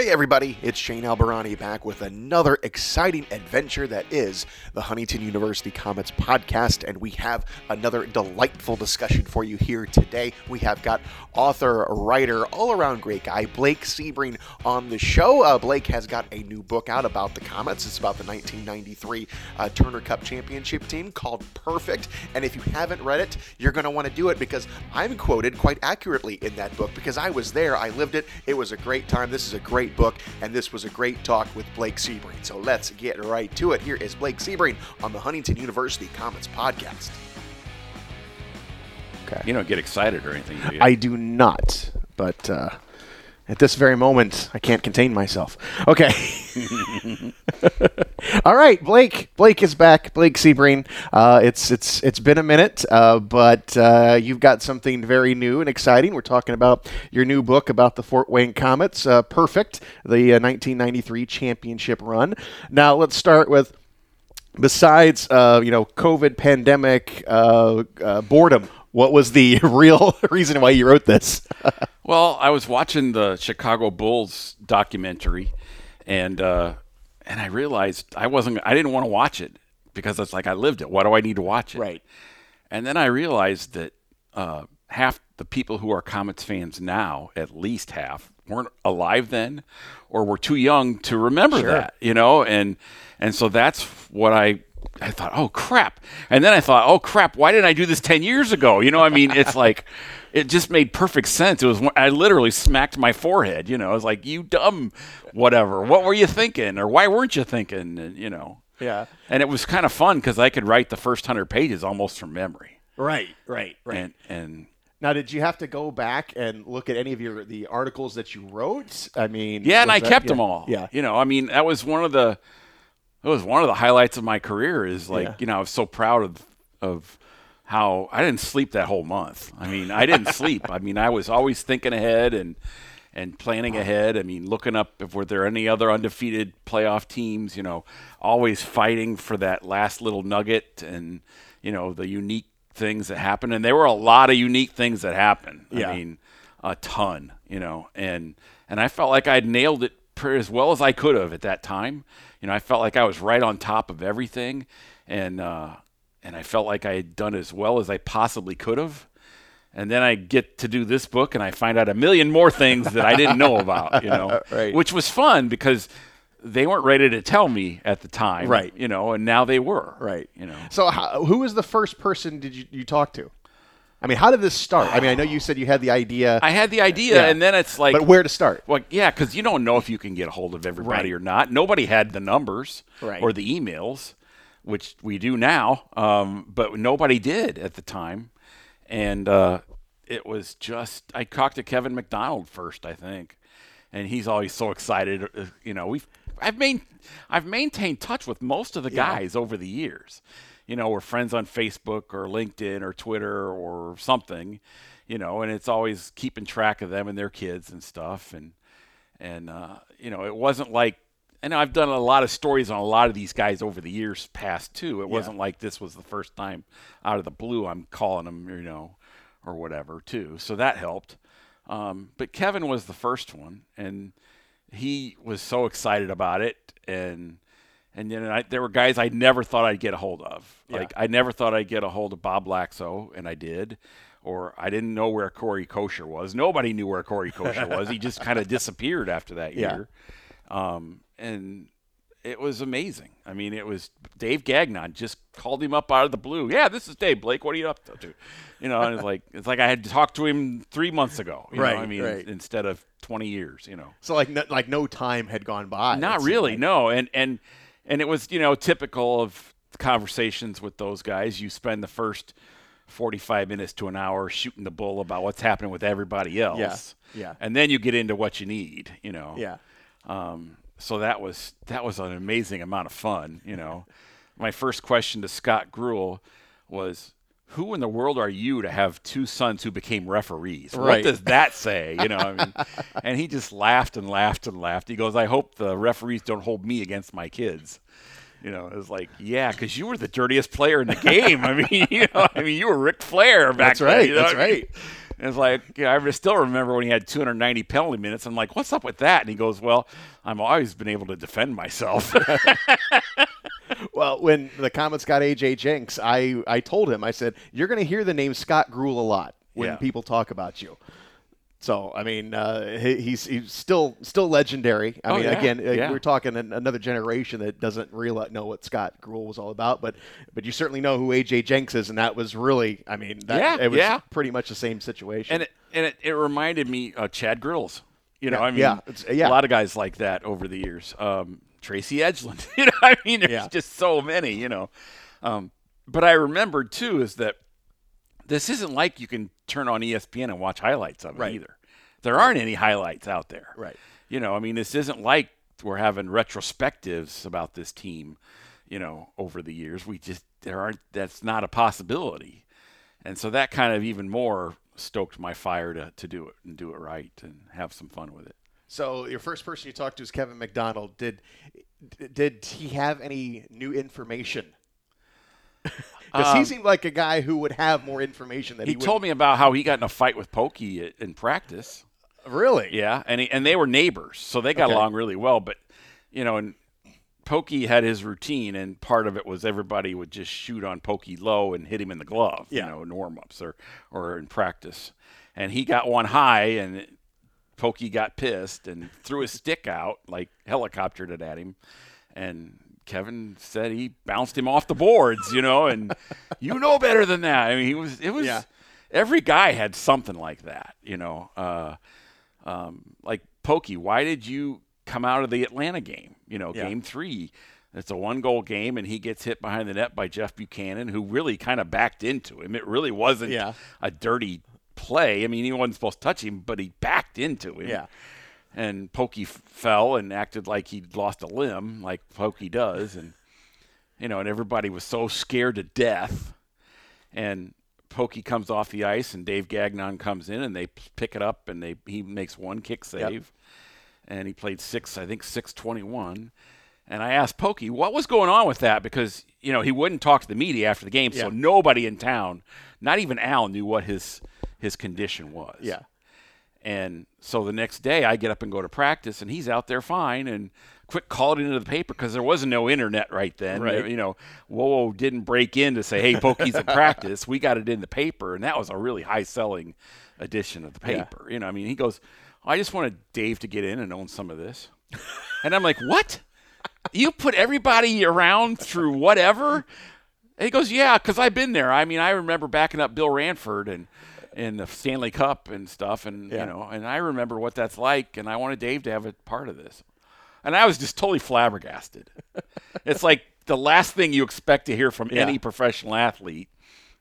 Hey everybody, it's Shane Alberani back with another exciting adventure that is the Huntington University Komets podcast, and we have another delightful discussion for you here today. We have got author, writer, all around great guy, Blake Sebring on the show. Uh, Blake has got a new book out about the Komets. It's about the 1993 uh, Turner Cup championship team called Perfect, and if you haven't read it, you're going to want to do it because I'm quoted quite accurately in that book because I was there, I lived it, it was a great time. This is a great book, and this was a great talk with Blake Sebring. So let's get right to it. Here is Blake Sebring on the Huntington University Komets podcast. Okay. You don't get excited or anything, do you? I do not, but uh, at this very moment, I can't contain myself. Okay. All right, Blake. Blake is back. Blake Sebring. Uh, it's it's it's been a minute, uh, but uh, you've got something very new and exciting. We're talking about your new book about the Fort Wayne Komets, Uh, Perfect, the 1993 uh, championship run. Now let's start with besides uh, you know COVID pandemic uh, uh, boredom. What was the real reason why you wrote this? well, I was watching the Chicago Bulls documentary, and uh, and I realized I wasn't. I didn't want to watch it because it's like I lived it. Why do I need to watch it? Right. And then I realized that uh, half the people who are Komets fans now, at least half, weren't alive then, or were too young to remember Sure. that. You know, and and so that's what I I thought, oh crap. And then I thought, oh crap, why didn't I do this 10 years ago? You know, I mean, it's like, it just made perfect sense. It was, I literally smacked my forehead, you know, I was like, you dumb whatever. What were you thinking? Or why weren't you thinking? And, you know, Yeah. and it was kind of fun because I could write the first 100 pages almost from memory. Right. Right. And, and, Now, did you have to go back and look at any of your the articles that you wrote? I mean, Yeah, and I that- kept yeah. them all. Yeah. you know, I mean, that was one of the it was one of the highlights of my career. Is like Yeah. you know, I was so proud of of how I didn't sleep that whole month. I mean, I didn't sleep. I mean, I was always thinking ahead and and planning ahead. I mean, looking up if were there any other undefeated playoff teams. You know, always fighting for that last little nugget and you know the unique things that happen. And there were a lot of unique things that happened. Yeah. I mean, a ton. You know, and and I felt like I'd nailed it as well as I could have at that time. You know, I felt like I was right on top of everything, and uh, and I felt like I had done as well as I possibly could have. And then I get to do this book, and I find out a million more things that I didn't know about. You know, Right. which was fun because they weren't ready to tell me at the time. Right. You know, and now they were. Right. You know. So, how, who was the first person did you, you talk to? I mean, how did this start? I mean, I know you said you had the idea, I had the idea, Yeah. and then it's like, but where to start? Well, yeah, because you don't know if you can get a hold of everybody Right. or not. Nobody had the numbers Right. or the emails, which we do now, um, but nobody did at the time. And uh, it was just I talked to Kevin McDonald first, I think, and he's always so excited. uh, You know, we've I've main I've maintained touch with most of the guys over the years. You know, we're friends on Facebook or LinkedIn or Twitter or something. You know, and it's always keeping track of them and their kids and stuff. And and uh, you know, it wasn't like and I've done a lot of stories on a lot of these guys over the years past too. It wasn't like this was the first time out of the blue I'm calling them, you know, or whatever too. So that helped. Um, but Kevin was the first one, and he was so excited about it, and and then I, there were guys I never thought I'd get a hold of. Like I never thought I'd get a hold of Bob Lakso, and I did. Or I didn't know where Corey Kosher was. Nobody knew where Corey Kosher was. He just kind of disappeared after that Yeah. year. Um, and it was amazing. I mean, it was Dave Gagnon just called him up out of the blue. Yeah, this is Dave Blake. What are you up to? You know, and it's like it's like I had talked to him three months ago. You Right, Know? I mean, right. instead of twenty years. You know. So, like, no, like no time had gone by. Not really, like. no. And and and it was you know typical of conversations with those guys. You spend the first forty-five minutes to an hour shooting the bull about what's happening with everybody else. yeah. yeah. And then you get into what you need. You know. Yeah. Um, so that was that was an amazing amount of fun. You know, my first question to Scott Gruhl was, "Who in the world are you to have two sons who became referees? What does that say?" You know, I mean, and he just laughed and laughed and laughed. He goes, "I hope the referees don't hold me against my kids." You know, it was like, yeah, because you were the dirtiest player in the game. I mean, you know, I mean, you were Ric Flair back That's then. right, you know that's what I mean? right. And it's like, yeah, I still remember when he had 290 penalty minutes. I'm like, what's up with that? And he goes, well, I've always been able to defend myself. Well, when the Comets got AJ Jenks, I, I told him, I said, you're going to hear the name Scott Gruhl a lot when Yeah. people talk about you. So I mean, uh, he, he's he's still still legendary. I Oh, mean, yeah, again, uh, yeah. we're talking an, another generation that doesn't really know what Scott Gruhl was all about, but but you certainly know who AJ Jenks is, and that was really, I mean, that, Yeah, it was yeah. pretty much the same situation. and it, and it, it reminded me of Chad Grills. You know, I mean, yeah, yeah. a lot of guys like that over the years. Um, Tracy Egeland. you know, I mean, there's Yeah. just so many. You know, um, but I remembered too is that this isn't like you can turn on ESPN and watch highlights of it Right. either. There aren't any highlights out there. Right. You know, I mean, this isn't like we're having retrospectives about this team. You know, over the years, we just there aren't. That's not a possibility, and so that kind of even more stoked my fire to to do it and do it right and have some fun with it. So your first person you talked to is Kevin McDonald. Did did he have any new information? Because he Um, seemed like a guy who would have more information than He he, told me about how he got in a fight with Pokey in practice. really. Yeah, and he, and they were neighbors, so they got Okay. along really well. But you know, and Pokey had his routine, and part of it was everybody would just shoot on Pokey low and hit him in the glove. Yeah. You know, in warm ups or or in practice, and he got one high, and Pokey got pissed and threw his stick out, like helicoptered it at him, and. Kevin said he bounced him off the boards, you know, and you know better than that. I mean, he was. It was. Yeah. Every guy had something like that, you know. Uh, um, like Pokey, why did you come out of the Atlanta game? You know, Yeah. game three. It's a one goal game, and he gets hit behind the net by Jeff Buchanan, who really kind of backed into him. It really wasn't Yeah. a dirty play. I mean, he wasn't supposed to touch him, but he backed into him. Yeah. And Pokey fell and acted like he'd lost a limb, like Pokey does. And, you know, and everybody was so scared to death. And Pokey comes off the ice, and Dave Gagnon comes in, and they p- pick it up, and they he makes one kick save, and he played six, I think six twenty one. And I asked Pokey what was going on with that because you know he wouldn't talk to the media after the game, so nobody in town, not even Al, knew what his his condition was. Yeah. And so the next day, I get up and go to practice, and he's out there fine. And quick, call it into the paper because there wasn't no internet right then. Right. You know, Whoa didn't break in to say, "Hey, Pokey's at practice." We got it in the paper, and that was a really high-selling edition of the Yeah. paper. You know, I mean, he goes, "I just wanted Dave to get in and own some of this," and I'm like, "What? You put everybody around through whatever?" And he goes, "Yeah, because I've been there. I mean, I remember backing up Bill Ranford and in the Stanley Cup and stuff, and Yeah. you know, and I remember what that's like, and I wanted Dave to have a part of this." And I was just totally flabbergasted. it's like the last thing you expect to hear from Yeah. any professional athlete,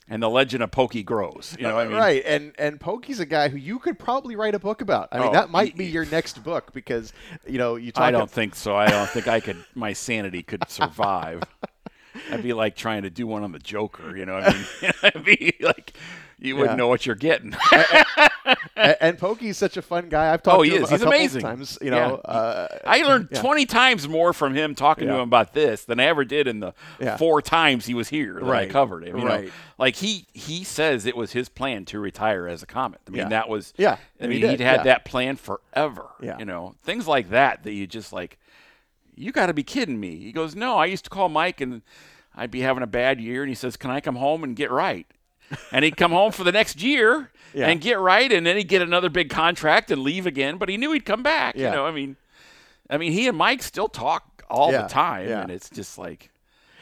and the legend of Pokey grows. You know, what I mean, right, and and Pokey's a guy who you could probably write a book about. I mean, Oh, that might be your next book because you know you talk. I don't think so. I don't think I could. My sanity could survive. I'd be like trying to do one on the Joker. You know, what I mean, I'd be like, you wouldn't know what you're getting. and, and Pokey's such a fun guy. I've talked Oh, to he him is. a He's couple amazing. times. You know, Yeah. uh, I learned Yeah. 20 times more from him talking to him about this than I ever did in the four times he was here that Right. I covered him. you know. Right. Like he he says it was his plan to retire as a comet. I mean that was Yeah, I he mean did, would had that plan forever. Yeah. You know things like that that you just like. You got to be kidding me. He goes, no. I used to call Mike and I'd be having a bad year, and he says, "Can I come home and get right?" And he'd come home for the next year Yeah. and get right, and then he'd get another big contract and leave again. But he knew he'd come back. Yeah. You know, I mean, I mean, he and Mike still talk all Yeah, the time, and it's just like,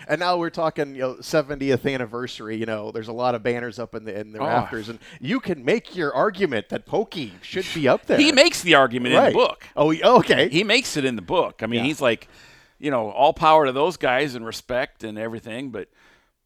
And now we're talking, you know, 70th anniversary. You know, there's a lot of banners up in the in the Oh. rafters, and you can make your argument that Pokey should be up there. he makes the argument in the book. Oh, okay. He makes it in the book. I mean, he's like, you know, all power to those guys and respect and everything, but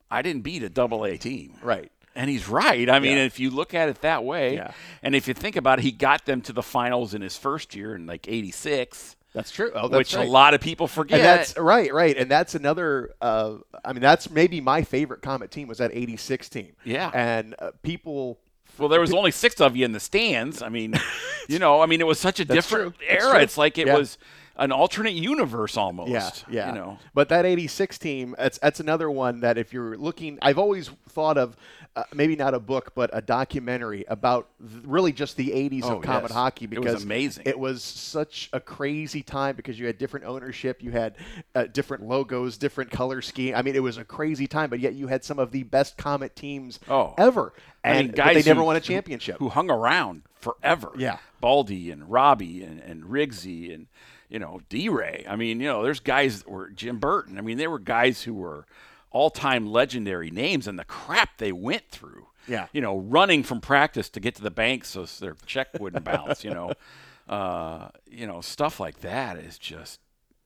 I didn't beat a double A team. right. And he's right. I mean, Yeah. if you look at it that way, Yeah. and if you think about it, he got them to the finals in his first year in like '86, That's true. Oh, that's which right. a lot of people forget. And that's right, right, and that's another. Uh, I mean, that's maybe my favorite Komet team was that '86 team. Yeah. and uh, people. Well, there was only six of you in the stands. I mean, you know, I mean, it was such a That's different true. Era. It's like it Yeah. was an alternate universe almost. Yeah, yeah. You know, But that 86 team, that's, that's another one that if you're looking, I've always thought of uh, maybe not a book, but a documentary about th- really just the 80s Oh, of Komet yes. hockey It was amazing. It was such a crazy time because you had different ownership, you had uh, different logos, different color scheme. I mean, it was a crazy time, but yet you had some of the best Komet teams Oh. ever. I And mean, guys they never who- won a championship. who hung around forever. Yeah. Baldy and Robbie and, and Riggsy and you know D Ray. I mean, you know, there's guys that were Jim Burton. I mean, they were guys who were all-time legendary names, and the crap they went through. Yeah. You know, running from practice to get to the bank so their check wouldn't bounce. You know, uh, you know, stuff like that is just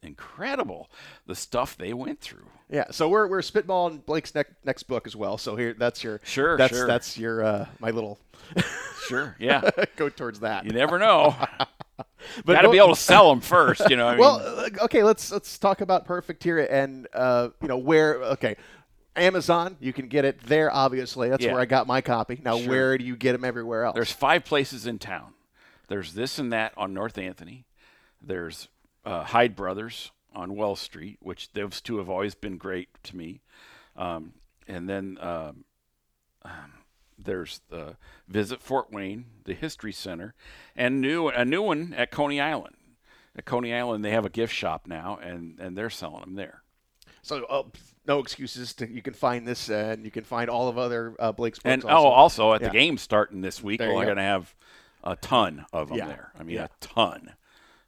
incredible. The stuff they went through. Yeah, so we're we're spitballing Blake's next next book as well. So here, that's your Sure, That's sure. that's your uh, my little Sure. Yeah. go towards that. you never know. But Got to go- be able to sell them first. You know. I Well, mean, uh, okay, let's let's talk about Perfect here and uh, you know where. Okay, Amazon, you can get it there. Obviously, that's Yeah. where I got my copy. Now, Sure. where do you get them everywhere else? There's five places in town. There's this and that on North Anthony. There's uh, Hyde Brothers on Wells Street, which those two have always been great to me. Um, and then um, um, there's the Visit Fort Wayne, the History Center, and new a new one at Coney Island. At Coney Island, they have a gift shop now, and, and they're selling them there. so uh, no excuses. To, you can find this uh, and you can find all of other uh, Blake's books. And also. oh, also at Yeah. the game starting this week, we're go. going to have a ton of them Yeah. there. I mean, Yeah. a ton.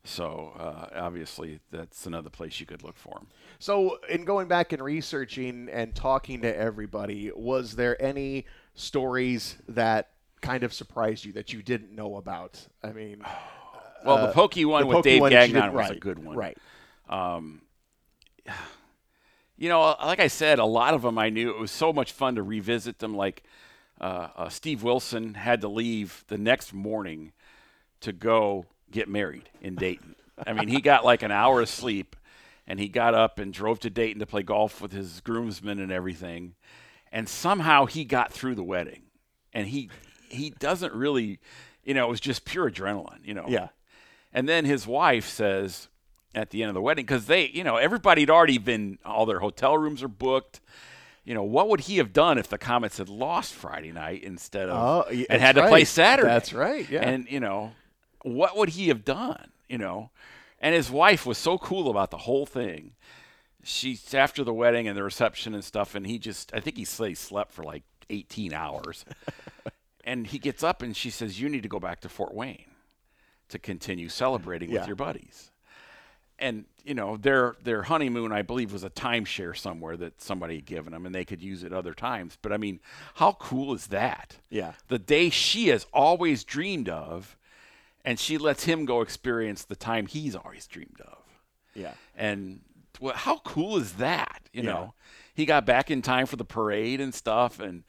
So uh, obviously, that's another place you could look for them. So, in going back and researching and talking to everybody, was there any stories that kind of surprised you that you didn't know about? I mean, Well, uh, the Pokey one the with Pokey Dave one Gagnon was a good one. Right. You know, like I said, a lot of them I knew. It was so much fun to revisit them. Like uh, uh, Steve Wilson had to leave the next morning to go get married in Dayton. I mean, he got like an hour of sleep, and he got up and drove to Dayton to play golf with his groomsmen and everything. And somehow he got through the wedding, and he he doesn't really, you know, it was just pure adrenaline. You know. Yeah. And then his wife says at the end of the wedding, because they, you know, everybody had already been, all their hotel rooms are booked. You know, what would he have done if the Komets had lost Friday night instead of Oh, and had to play. Saturday? That's right, yeah. And you know, what would he have done? You know, and his wife was so cool about the whole thing. She's after the wedding and the reception and stuff, and he just, I think he slept for like 18 hours. and he gets up and she says, "You need to go back to Fort Wayne to continue celebrating Yeah. with your buddies." And you know their their honeymoon, I believe, was a timeshare somewhere that somebody had given them, and they could use it other times. But I mean, how cool is that? Yeah. the day she has always dreamed of, and she lets him go experience the time he's always dreamed of. Yeah. And well, how cool is that? You Yeah. know, he got back in time for the parade and stuff, and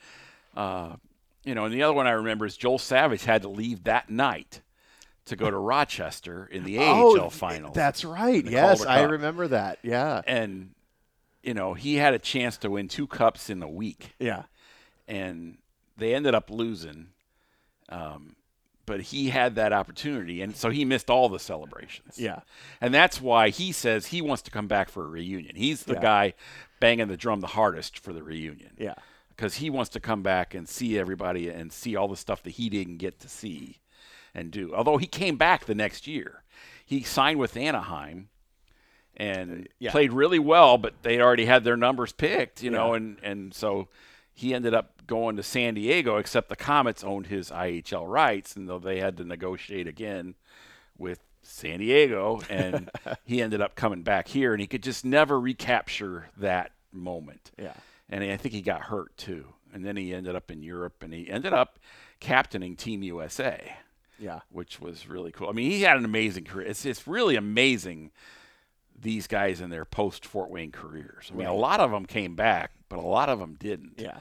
uh, you know, and the other one I remember is Joel Savage had to leave that night to go to Rochester in the AHL oh, finals. That's right. Yes, I remember that. Yeah. and you know, he had a chance to win two cups in a week, Yeah. and they ended up losing. Um, but he had that opportunity, and so he missed all the celebrations. Yeah. And that's why he says he wants to come back for a reunion. He's the Yeah. guy banging the drum the hardest for the reunion. Yeah. Because he wants to come back and see everybody and see all the stuff that he didn't get to see and do. Although he came back the next year. He signed with Anaheim and uh, Yeah. played really well, but they already had their numbers picked, you know, and, and so he ended up going to San Diego, except the Komets owned his IHL rights, and though they had to negotiate again with San Diego, and he ended up coming back here, and he could just never recapture that moment. Yeah. And I think he got hurt too. And then he ended up in Europe, and he ended up captaining Team USA, Yeah. which was really cool. I mean, he had an amazing career. It's it's really amazing these guys in their post Fort Wayne careers. I mean, a lot of them came back, but a lot of them didn't Yeah.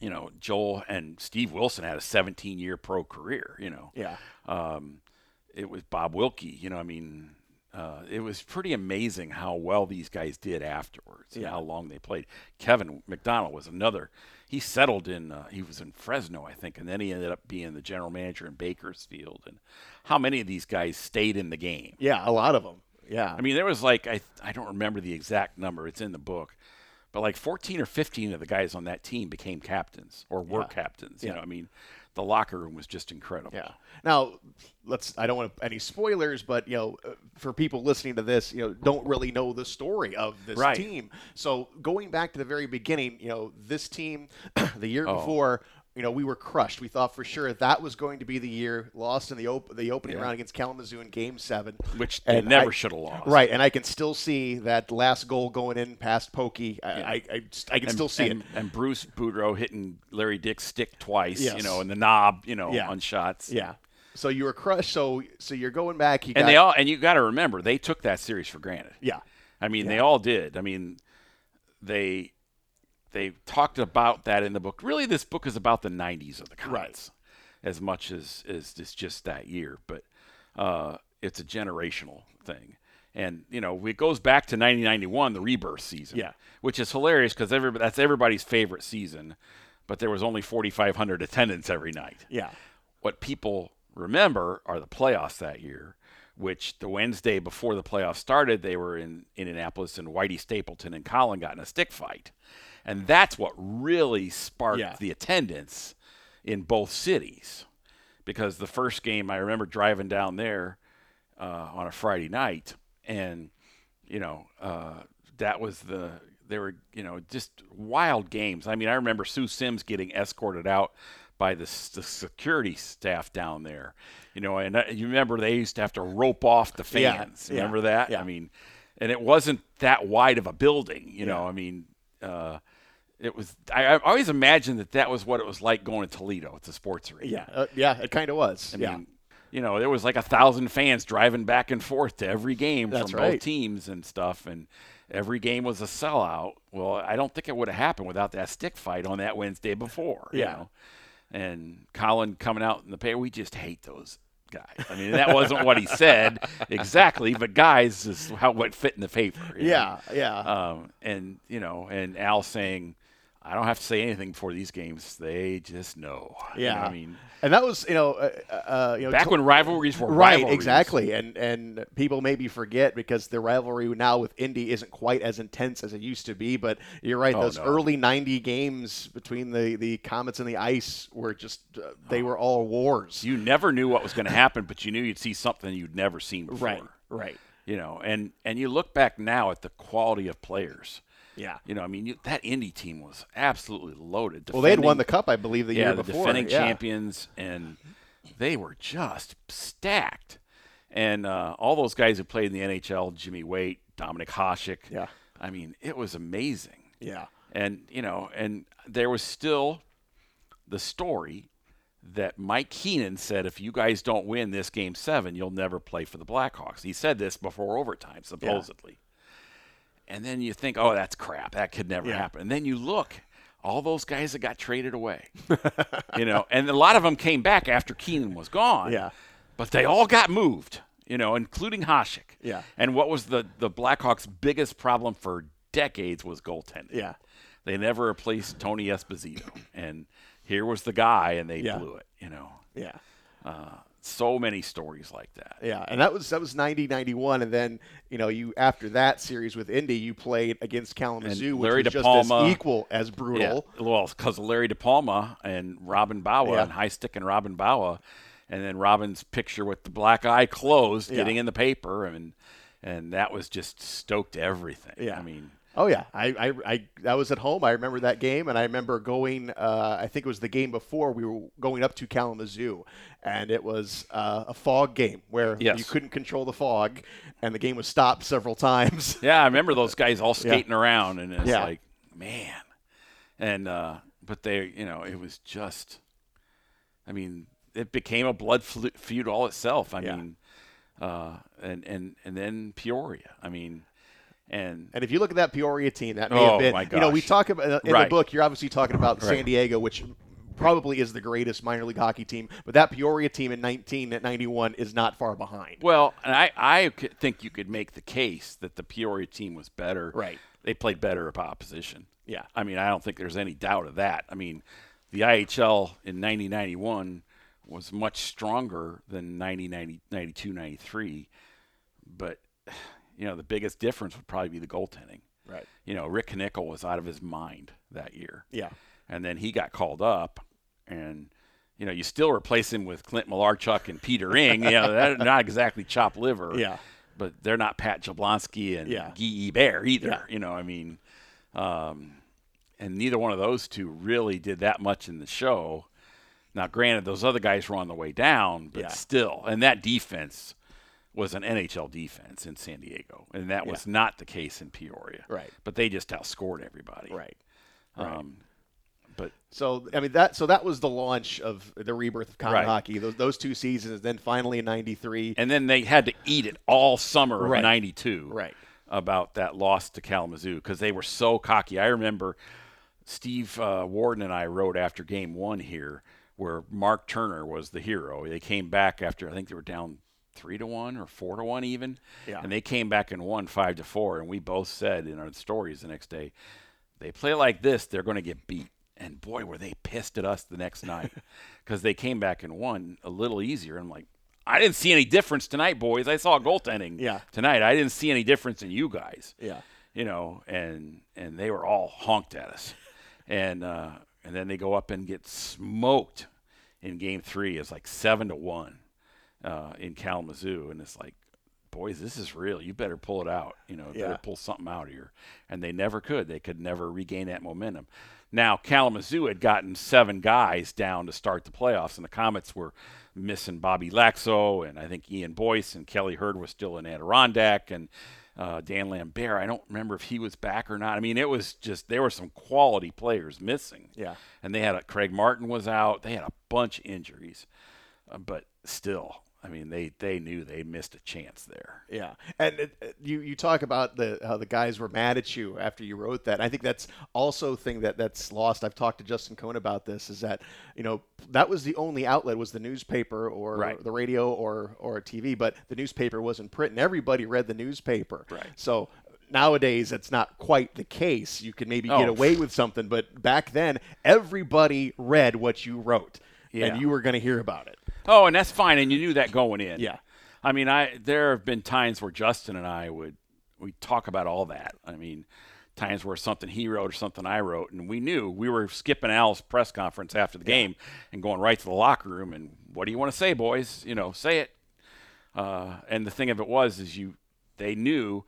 You know, Joel and Steve Wilson had a 17 year pro career, you know. Yeah. Um, it was Bob Wilkie, you know, I mean, uh, it was pretty amazing how well these guys did afterwards and Yeah. how long they played. Kevin McDonald was another. He settled in. Uh, he was in Fresno, I think, and then he ended up being the general manager in Bakersfield. And how many of these guys stayed in the game? Yeah, a lot of them. Yeah. I mean, there was like I I don't remember the exact number. It's in the book, but like 14 or 15 of the guys on that team became captains or were Yeah. captains. You Yeah. know, I mean, the locker room was just incredible. Yeah. Now, let's. I don't want any spoilers, but you know, uh, for people listening to this, you know, don't really know the story of this Right. team. So going back to the very beginning, you know, this team, the year Oh. before. You know, we were crushed. We thought for sure that was going to be the year lost in the op- the opening Yeah. round against Kalamazoo in Game Seven, Which they And never should have lost. Right, and I can still see that last goal going in past Pokey. I, I, I, I can and, still see and, it. and Bruce Boudreau hitting Larry Dyck's stick twice, Yes. you know, and the knob, you know, Yeah. on shots. Yeah. So you were crushed. So so you're going back. You And got, they all and you got to remember they took that series for granted. Yeah. I mean, they all did. I mean, they they talked about that in the book. Really, this book is about the '90s of the Komets, as much as as it's just that year. But uh, it's a generational thing, and you know, it goes back to 1991, the rebirth season. Yeah. which is hilarious because everybody that's everybody's favorite season. But there was only 4,500 attendance every night Yeah. what people remember are the playoffs that year, which the Wednesday before the playoffs started, they were in, in Indianapolis and Whitey Stapleton and Colin got in a stick fight. And that's what really sparked Yeah. the attendance in both cities. Because the first game, I remember driving down there uh, on a Friday night, and, you know, uh, that was the, there were, you know, just wild games. I mean, I remember Sue Sims getting escorted out by the, the security staff down there, you know, and uh, you remember they used to have to rope off the fans. yeah, Remember that? yeah. I mean, and it wasn't that wide of a building, you know, I mean, uh, it was, I, I always imagined that that was what it was like going to Toledo. It's a sports arena. Yeah. Uh, yeah. It kind of was. I yeah. mean, you know, there was like a thousand fans driving back and forth to every game That's from right. both teams and stuff, and every game was a sellout. Well, I don't think it would have happened without that stick fight on that Wednesday before. you Yeah. know? and Colin coming out in the paper, we just hate those guys. I mean, that wasn't what he said exactly, but guys is how what fit in the paper. you know? yeah. Yeah. Um, and you know, and Al saying, "I don't have to say anything before these games; they just know." You know, yeah. I mean, and that was you know uh, uh, you know back to- when rivalries were Right, rivalries. exactly, and and people maybe forget because the rivalry now with Indy isn't quite as intense as it used to be. But you're right; Oh, those no. early '90 games between the the Komets and the Ice were just uh, they were all wars. You never knew what was going to happen, but you knew you'd see something you'd never seen before. right, right, You know, and and you look back now at the quality of players. Yeah. You know, I mean, you, that Indy team was absolutely loaded. Well, they had won the cup, I believe, the yeah, year the before. defending yeah. champions, and they were just stacked. And uh, all those guys who played in the NHL, Jimmy Waite, Dominik Hasek. Yeah. I mean, it was amazing. Yeah, And you know, and there was still the story that Mike Keenan said, if you guys don't win this game seven, you'll never play for the Blackhawks. He said this before overtime, supposedly. And then you think, oh, that's crap. That could never Yeah. happen. And then you look, all those guys that got traded away, you know, and a lot of them came back after Keenan was gone. Yeah. But they all got moved, you know, including Hasek. Yeah. And what was the the Blackhawks' biggest problem for decades was goaltending. yeah, They never replaced Tony Esposito, and here was the guy, and they Yeah. blew it. You know, yeah. uh, so many stories like that. Yeah, and that was that was 90 91 and then, you know, you after that series with Indy, you played against Kalamazoo And which Larry was just as equal as brutal. Yeah. Well, because of Larry DePalma and Robin Bawa Yeah. and High Stick and Robin Bawa, and then Robin's picture with the black eye closed, Yeah. getting in the paper, and and that was just stoked everything. Yeah. I mean, Oh yeah, I, I, I, I was at home. I remember that game, and I remember going. Uh, I think it was the game before we were going up to Kalamazoo, and it was uh, a fog game where Yes. you couldn't control the fog, and the game was stopped several times. Yeah, I remember those guys all skating around, and it's Yeah. like, man. And uh, but they, you know, it was just. I mean, it became a blood feud all itself. I Yeah. mean, uh, and and and then Peoria. I mean, and And if you look at that Peoria team, that may Oh, have been. my You know, we talk about in the book. You're obviously talking about San Diego, which probably is the greatest minor league hockey team, but that Peoria team in 1991 is not far behind. Well, and I, I think you could make the case that the Peoria team was better. Right. They played better opposition. Yeah. I mean, I don't think there's any doubt of that. I mean, the IHL in 1991 was much stronger than 1990, 92, 93. But, you know, the biggest difference would probably be the goaltending. Right. You know, Rick Knickle was out of his mind that year. Yeah. And then he got called up, and, you know, you still replace him with Clint Malarchuk and Peter Ing. You know, they're not exactly chop liver. Yeah. But they're not Pat Jablonski and Yeah. Guy Hebert either. Yeah. You know, I mean, um, and neither one of those two really did that much in the show. Now, granted, those other guys were on the way down, but Yeah. still, and that defense was an NHL defense in San Diego, and that was not the case in Peoria. Right. But they just outscored everybody. Right. Um, but So I mean that so that was the launch of the rebirth of common Right. hockey. Those those two seasons, then finally in '93. and then they had to eat it all summer Right. of '92. Right. About that loss to Kalamazoo because they were so cocky. I remember Steve uh, Warden and I wrote after Game One here, where Mark Turner was the hero. They came back after I think they were down three to one or four to one even, Yeah. and they came back and won five to four. And we both said in our stories the next day, they play like this, they're going to get beat. And boy, were they pissed at us the next night because they came back and won a little easier. I'm like, I didn't see any difference tonight, boys. I saw goaltending Yeah. tonight. I didn't see any difference in you guys. Yeah. You know, and and they were all honked at us, and uh, and then they go up and get smoked in game three. It's like seven to one uh, in Kalamazoo, and it's like, boys, this is real. You better pull it out. You know, Yeah. better pull something out of here. And they never could. They could never regain that momentum. Now Kalamazoo had gotten seven guys down to start the playoffs, and the Komets were missing Bobby Lakso, and I think Ian Boyce and Kelly Hurd was still in Adirondack, and uh, Dan Lambert. I don't remember if he was back or not. I mean, it was just there were some quality players missing. Yeah. and they had a Craig Martin was out. They had a bunch of injuries, uh, but still, I mean, they they knew they missed a chance there. Yeah, and it, it- you you talk about the how the guys were mad at you after you wrote that. I think that's also a thing that that's lost. I've talked to Justin Cohn about this. Is that you know that was the only outlet was the newspaper or Right. the radio or or TV, but the newspaper was in print, and everybody read the newspaper. Right. So. Nowadays, it's not quite the case. You can maybe get Oh. away with something, but back then, everybody read what you wrote, Yeah. and you were going to hear about it. Oh, and that's fine, and you knew that going in. Yeah. I mean, I there have been times where Justin and I would we talk about all that. I mean, times where something he wrote or something I wrote, and we knew we were skipping Al's press conference after the game and going right to the locker room and what do you want to say, boys? You know, say it. Uh, and the thing of it was, is you they knew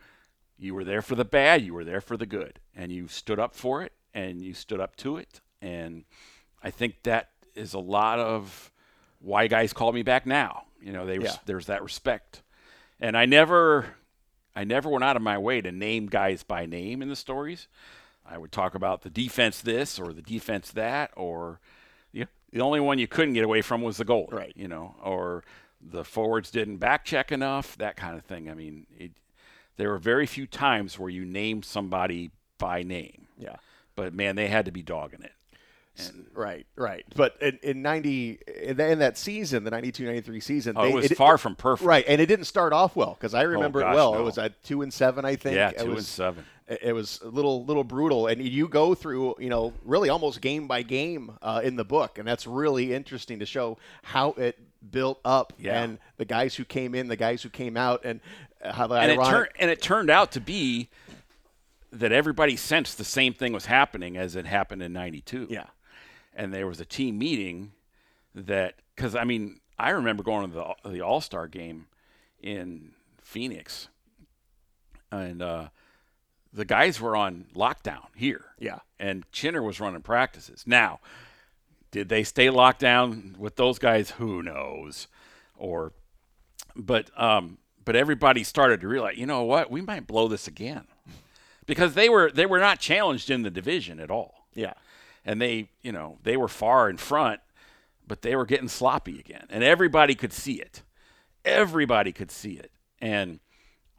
you were there for the bad, you were there for the good, and you stood up for it, and you stood up to it, and I think that is a lot of why guys call me back now. You know, they Yeah. there's that respect, and I never, I never went out of my way to name guys by name in the stories. I would talk about the defense this or the defense that, or you know, the only one you couldn't get away from was the goal, Right. You know, or the forwards didn't back check enough, that kind of thing. I mean, it, there were very few times where you named somebody by name, Yeah. but man, they had to be dogging it. Right, right. But in, in 90, in that- in that season, the 92 93 season, Oh, they, it was it- far from perfect. Right, and it didn't start off well because I remember it gosh, well. It was at two and seven, I think. Yeah, It two was, and seven. It it was a little little brutal, and you go through, you know, really almost game by game uh, in the book, and that's really interesting to show how it built up Yeah. and the guys who came in, the guys who came out, and uh, how the and it ironic. turned and it turned out to be that everybody sensed the same thing was happening as it happened in 92 yeah, and there was a team meeting that because i mean i remember going to the, the all-star game in phoenix and uh, the guys were on lockdown here. Yeah. and chinner was running practices. Now did they stay locked down with those guys? Who knows? Or but um, but everybody started to realize, you know what, we might blow this again, because they were they were not challenged in the division at all, yeah, and they you know they were far in front, but they were getting sloppy again, and everybody could see it, everybody could see it, and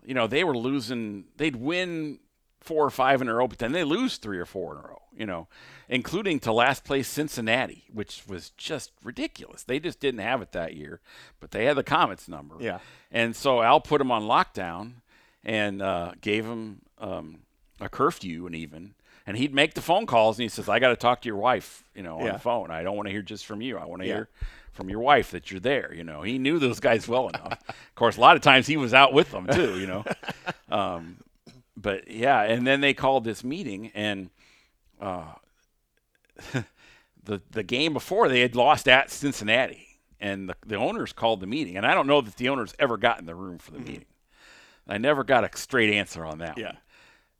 you know they were losing, they'd win four or five in a row, but then they lose three or four in a row, you know, including to last place Cincinnati, which was just ridiculous. They just didn't have it that year, but they had the Komets number. Yeah. And so Al put them on lockdown and uh, gave them um, a curfew and even. And he'd make the phone calls and he says, I got to talk to your wife, you know, on Yeah. the phone. I don't want to hear just from you. I want to Yeah. hear from your wife that you're there. You know, he knew those guys well enough. of course, a lot of times he was out with them too, you know. Um, but yeah, and then they called this meeting, and uh, the the game before they had lost at Cincinnati, and the, the owners called the meeting, and I don't know that the owners ever got in the room for the meeting. I never got a straight answer on that. Mm-hmm. Yeah. one.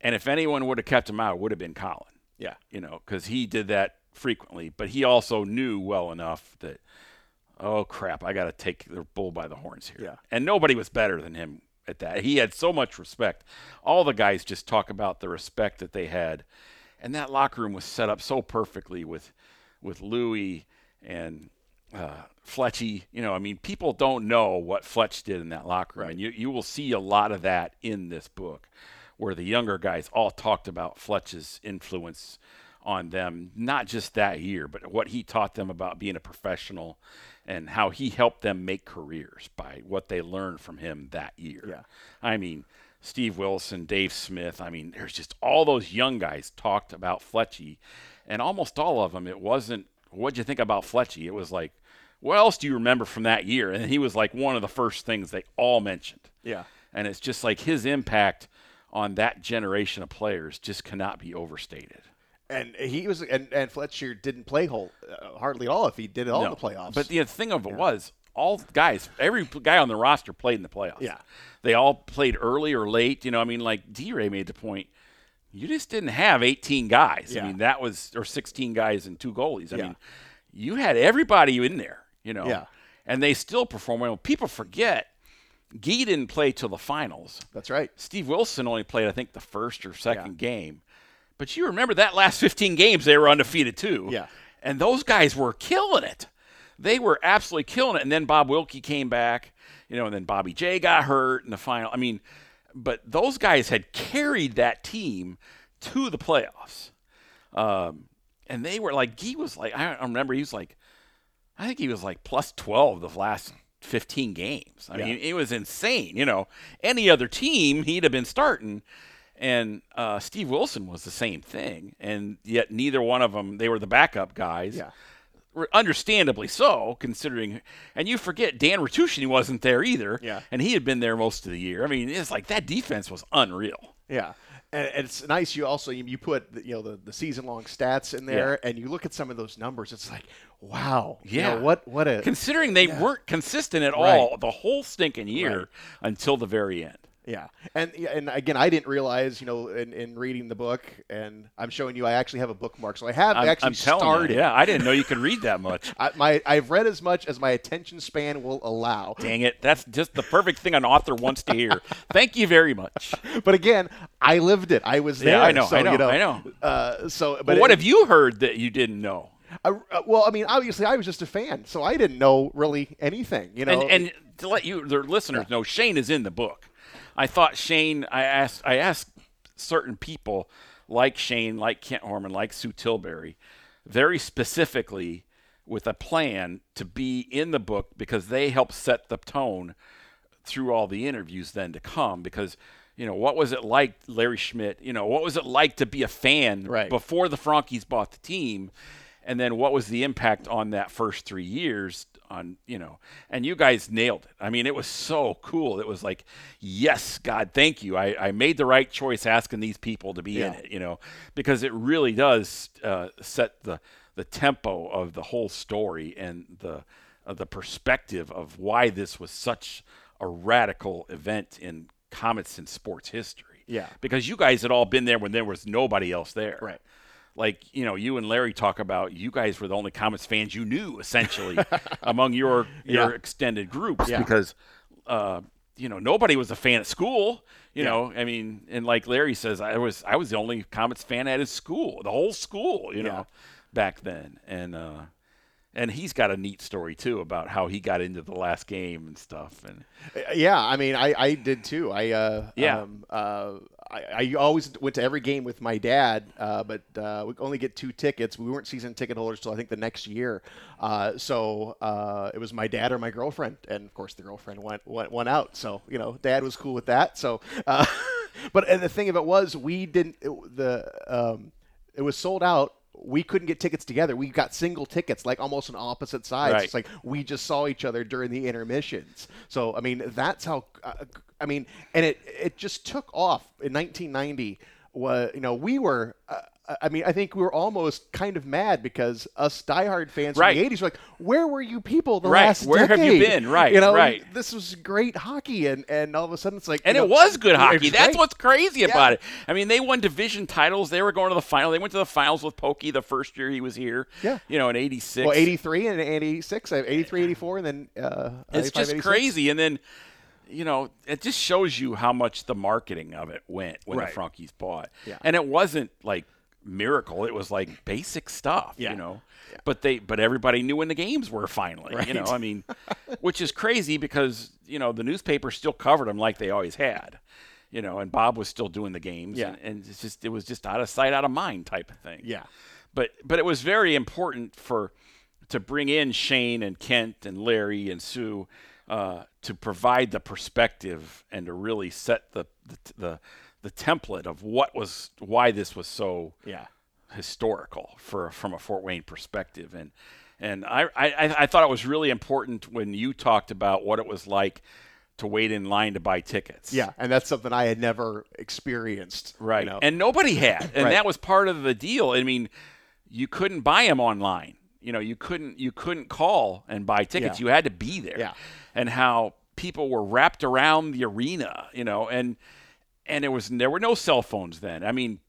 And if anyone would have kept him out, it would have been Colin Yeah. you know, because he did that frequently. But he also knew well enough that, oh crap, I got to take the bull by the horns here. Yeah. And nobody was better than him at that. He had so much respect. All the guys just talk about the respect that they had, and that locker room was set up so perfectly with, with Louie and. Uh, Fletchy, you know, I mean, people don't know what Fletch did in that locker room, and you, you will see a lot of that in this book, where the younger guys all talked about Fletch's influence on them, not just that year, but what he taught them about being a professional and how he helped them make careers by what they learned from him that year. Yeah. I mean, Steve Wilson, Dave Smith, I mean, there's just all those young guys talked about Fletchy, and almost all of them, it wasn't, what'd you think about Fletchy? It was like, what else do you remember from that year? And he was like one of the first things they all mentioned. Yeah. And it's just like his impact on that generation of players just cannot be overstated. And he was, and, and Fletcher didn't play whole, uh, hardly at all if he did it all in the playoffs. But the thing of it was, all guys, every guy on the roster played in the playoffs. Yeah. They all played early or late. You know, I mean, like D Ray made the point. You just didn't have 18 guys. Yeah. I mean, that was, or 16 guys and two goalies. I Yeah. mean, you had everybody in there, you know. Yeah. And they still perform well. People forget, Gee didn't play till the finals. That's right. Steve Wilson only played, I think, the first or second game. But you remember that last 15 games, they were undefeated too. Yeah. And those guys were killing it. They were absolutely killing it. And then Bob Wilkie came back, you know, and then Bobby J got hurt in the final. I mean, but those guys had carried that team to the playoffs. Um, and they were like, Gee was like, I remember he was like, I think he was like plus 12 the last 15 games. I Yeah. mean, it was insane. You know, any other team, he'd have been starting. And uh, Steve Wilson was the same thing. And yet, neither one of them, they were the backup guys. Yeah. Understandably so, considering. And you forget Dan Ratucci wasn't there either. Yeah. And he had been there most of the year. I mean, it's like that defense was unreal. Yeah. And and it's nice you also you you put the, you know the, the season long stats in there and you look at some of those numbers it's like wow you know, Yeah. what what a Considering they weren't consistent at Right. all the whole stinking year Right. until the very end. Yeah, and and again, I didn't realize, you know, in, in reading the book, and I'm showing you, I actually have a bookmark, so I have I'm, actually I'm telling started. you, yeah, I didn't know you could read that much. I, my I've read as much as my attention span will allow. Dang it, that's just the perfect thing an author wants to hear. Thank you very much. But again, I lived it. I was there. Yeah, I know, So, I know, you know, I know. Uh, so, but But what it- have you heard that you didn't know? I, uh, well, I mean, obviously, I was just a fan, so I didn't know really anything. You know, and, and to let you, the listeners know, Shane is in the book. I thought Shane. I asked. I asked certain people like Shane, like Kent Horman, like Sue Tilbury, very specifically with a plan to be in the book because they help set the tone through all the interviews then to come because you know what was it like Larry Schmidt you know what was it like to be a fan Right. before the Frankes bought the team and then what was the impact on that first 3 years on you know and you guys nailed it I mean it was so cool it was like yes god thank you I, I made the right choice asking these people to be in it you know because it really does uh, set the the tempo of the whole story and the uh, the perspective of why this was such a radical event in Komets and sports history. Yeah. Because you guys had all been there when there was nobody else there. Right. Like, you know, you and Larry talk about you guys were the only Komets fans you knew essentially among your your Yeah. extended groups Yeah. because uh, you know, nobody was a fan at school. You Yeah. know, I mean, and like Larry says, I was I was the only Komets fan at his school, the whole school, you know, back then. And uh and he's got a neat story too about how he got into the last game and stuff. And Uh, Yeah, I mean, I, I did too. I uh, Yeah. um, uh, I, I always went to every game with my dad, uh, but uh, we only get two tickets. We weren't season ticket holders till I think the next year. Uh, so uh, it was my dad or my girlfriend, and of course the girlfriend went went, went out. So you know, dad was cool with that. So, uh, but and the thing of it was, we didn't it, the um, it was sold out we couldn't get tickets together. We got single tickets, like almost on opposite sides. Right. It's like we just saw each other during the intermissions. So I mean, that's how. Uh, I mean, and it it just took off in 1990. Was you know we were. Uh, I mean, I think we were almost kind of mad because us diehard fans Right. from the '80s were like, "Where were you people the Right. last Where have you been? Right, You know, right. This was great hockey, and and all of a sudden it's like, And it know, was good hockey. That's great. what's crazy Yeah. about it. I mean, they won division titles. They were going to the final. They went to the finals with Pokey the first year he was here. Yeah. You know, in '86. Well, 83 and 86, uh, 83, 84, and then uh, It's just 86. crazy. And then, you know, it just shows you how much the marketing of it went when Right. the Frankes bought. Yeah. And it wasn't like miracle. It was like basic stuff, Yeah. you know. But they but everybody knew when the games were finally, right. you know. I mean, which is crazy because, you know, the newspaper still covered them like they always had. You know, and Bob was still doing the games Yeah. and, and it's just it was just out of sight out of mind type of thing Yeah. but but it was very important for to bring in Shane and Kent and Larry and Sue uh, to provide the perspective and to really set the, the the the template of what was why this was so Yeah. historical for from a Fort Wayne perspective and and I, I I thought it was really important when you talked about what it was like to wait in line to buy tickets. Yeah, and that's something I had never experienced. you Right. know. And nobody had. And Right. that was part of the deal. I mean, you couldn't buy them online. You know, you couldn't you couldn't call and buy tickets. Yeah. You had to be there. Yeah. And how people were wrapped around the arena, you know, and and it was there were no cell phones then. I mean,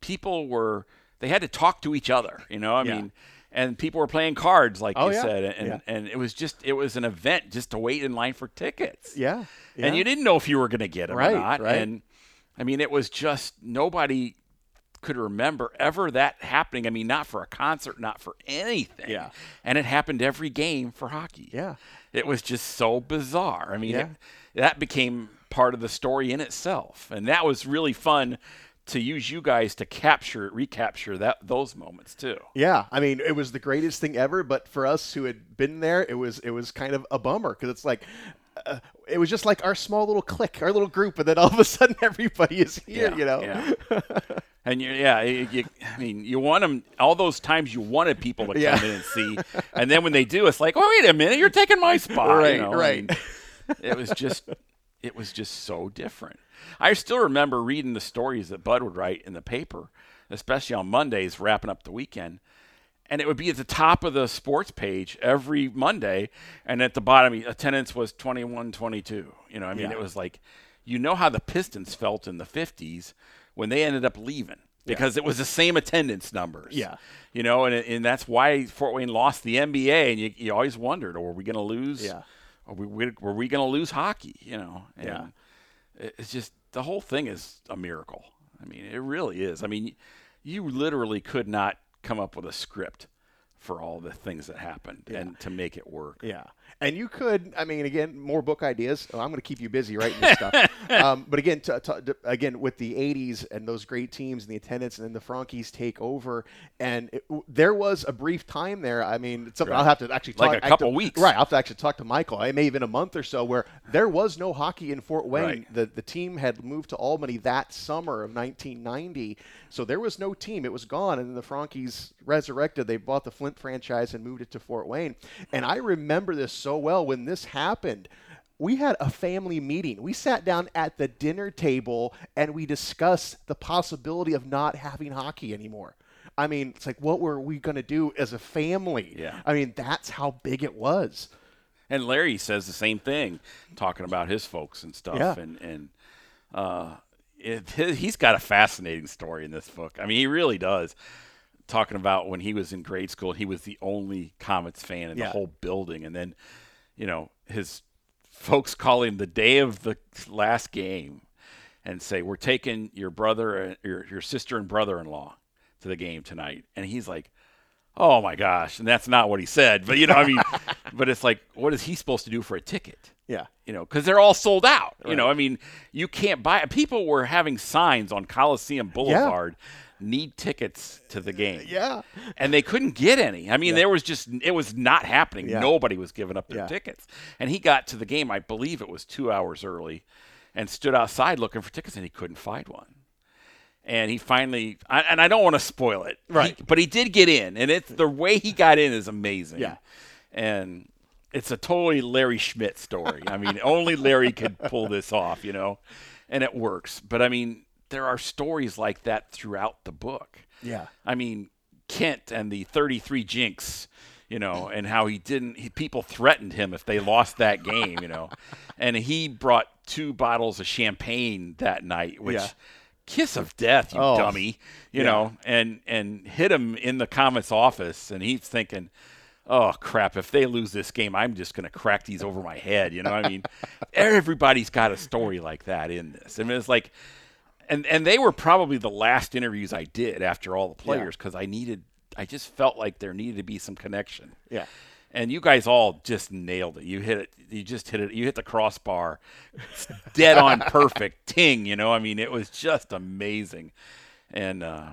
people were they had to talk to each other, you know? I Yeah. mean, and people were playing cards like Oh, you yeah. said and Yeah. and it was just it was an event just to wait in line for tickets yeah, yeah. and you didn't know if you were going to get them Right, or not. right. And I mean, it was just nobody could remember ever that happening. I mean, not for a concert, not for anything. Yeah. And it happened every game for hockey. Yeah. It was just so bizarre. I mean, Yeah. it, that became part of the story in itself, and that was really fun to use you guys to capture, recapture that those moments too. Yeah, I mean, it was the greatest thing ever. But for us who had been there, it was it was kind of a bummer because it's like. Uh, it was just like our small little clique, our little group, and then all of a sudden everybody is here. Yeah, you know, yeah. And you, yeah, you, you, I mean, you want them all those times you wanted people to come Yeah. in and see, and then when they do, it's like, oh, wait a minute, you're taking my spot. you Right, know? Right. it was just, it was just so different. I still remember reading the stories that Bud would write in the paper, especially on Mondays, wrapping up the weekend. And it would be at the top of the sports page every Monday, and at the bottom, attendance was 21 22. You know, I mean, Yeah. it was like, you know how the Pistons felt in the 50s when they ended up leaving because it was the same attendance numbers. Yeah. You know, and, and that's why Fort Wayne lost the NBA, and you, you always wondered, oh, were we going to lose? Yeah. Are we, were we going to lose hockey? You know? And Yeah. It's just, the whole thing is a miracle. I mean, it really is. I mean, you literally could not come up with a script for all the things that happened and to make it work. Yeah. And you could, I mean, again, more book ideas. Oh, I'm going to keep you busy writing this stuff. Um, but again, again, with the 80s and those great teams and the attendance, and then the Frankes take over. And it, w- there was a brief time there. I mean, it's something I'll have to actually talk Like a I couple to- weeks. Right. I'll have to actually talk to Michael. It may even a month or so where there was no hockey in Fort Wayne. Right. The, the team had moved to Albany that summer of 1990. So there was no team. It was gone. And then the Frankes resurrected. They bought the Flint franchise and moved it to Fort Wayne. And I remember this so well when this happened. We had a family meeting. We sat down at the dinner table and we discussed the possibility of not having hockey anymore. I mean, it's like, what were we going to do as a family? Yeah. I mean, that's how big it was. And Larry says the same thing, talking about his folks and stuff. Yeah. And and uh, it, he's got a fascinating story in this book. I mean, he really does. Talking about when he was in grade school, he was the only Komets fan in Yeah. the whole building, and then, you know, his folks call him the day of the last game, and say, "We're taking your brother, uh, your your sister and brother-in-law to the game tonight," and he's like. Oh my gosh! And that's not what he said, but you know, I mean, but it's like, what is he supposed to do for a ticket? Yeah. You know, because they're all sold out. You know, I mean, you can't buy. People were having signs on Coliseum Boulevard, need tickets to the game. Yeah. and they couldn't get any. I mean, there was just it was not happening. Yeah. Nobody was giving up their Yeah. tickets. And he got to the game, I believe it was two hours early, and stood outside looking for tickets, and he couldn't find one. And he finally, I, and I don't want to spoil it, Right. He- but he did get in, and it's the way he got in is amazing. Yeah. and it's a totally Larry Schmidt story. I mean, only Larry could pull this off, you know, and it works. But I mean, there are stories like that throughout the book. Yeah. I mean, Kent and the 33 Jinx, you know, and how he didn't, he, people threatened him if they lost that game, you know. and he brought two bottles of champagne that night, which. Yeah. Kiss of death, you Oh, dummy! You yeah. know, and and hit him in the Komets office, and he's thinking, "Oh crap! If they lose this game, I'm just going to crack these over my head." You know, I mean, everybody's got a story like that in this. I mean, it's like, and and they were probably the last interviews I did after all the players because I needed, I just felt like there needed to be some connection. Yeah. And you guys all just nailed it. You hit it. You just hit it. You hit the crossbar, dead on perfect. Ting. You know, I mean, it was just amazing, and uh,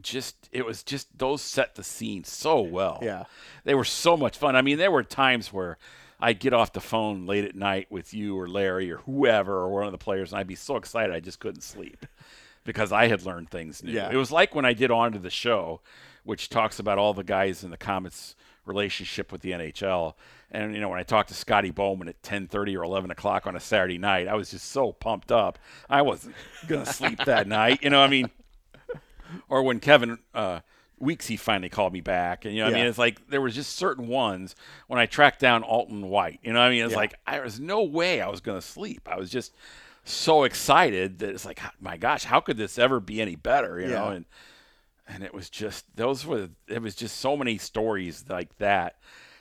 just it was just those set the scene so well. Yeah. they were so much fun. I mean, there were times where I'd get off the phone late at night with you or Larry or whoever or one of the players, and I'd be so excited I just couldn't sleep because I had learned things new. Yeah. It was like when I did on to the show, which talks about all the guys in the Komets' relationship with the NHL. And you know, when I talked to Scotty Bowman at 10:30 or 11 o'clock on a Saturday night, I was just so pumped up. I wasn't gonna sleep that night. You know, I mean, or when Kevin uh, Weeksy finally called me back, and you know, I mean, it's like there was just certain ones when I tracked down Alton White. You know, I mean, it's Yeah. like there was no way I was going to sleep. I was just so excited that it's like, my gosh, how could this ever be any better? You know, and and it was just those were it was just so many stories like that.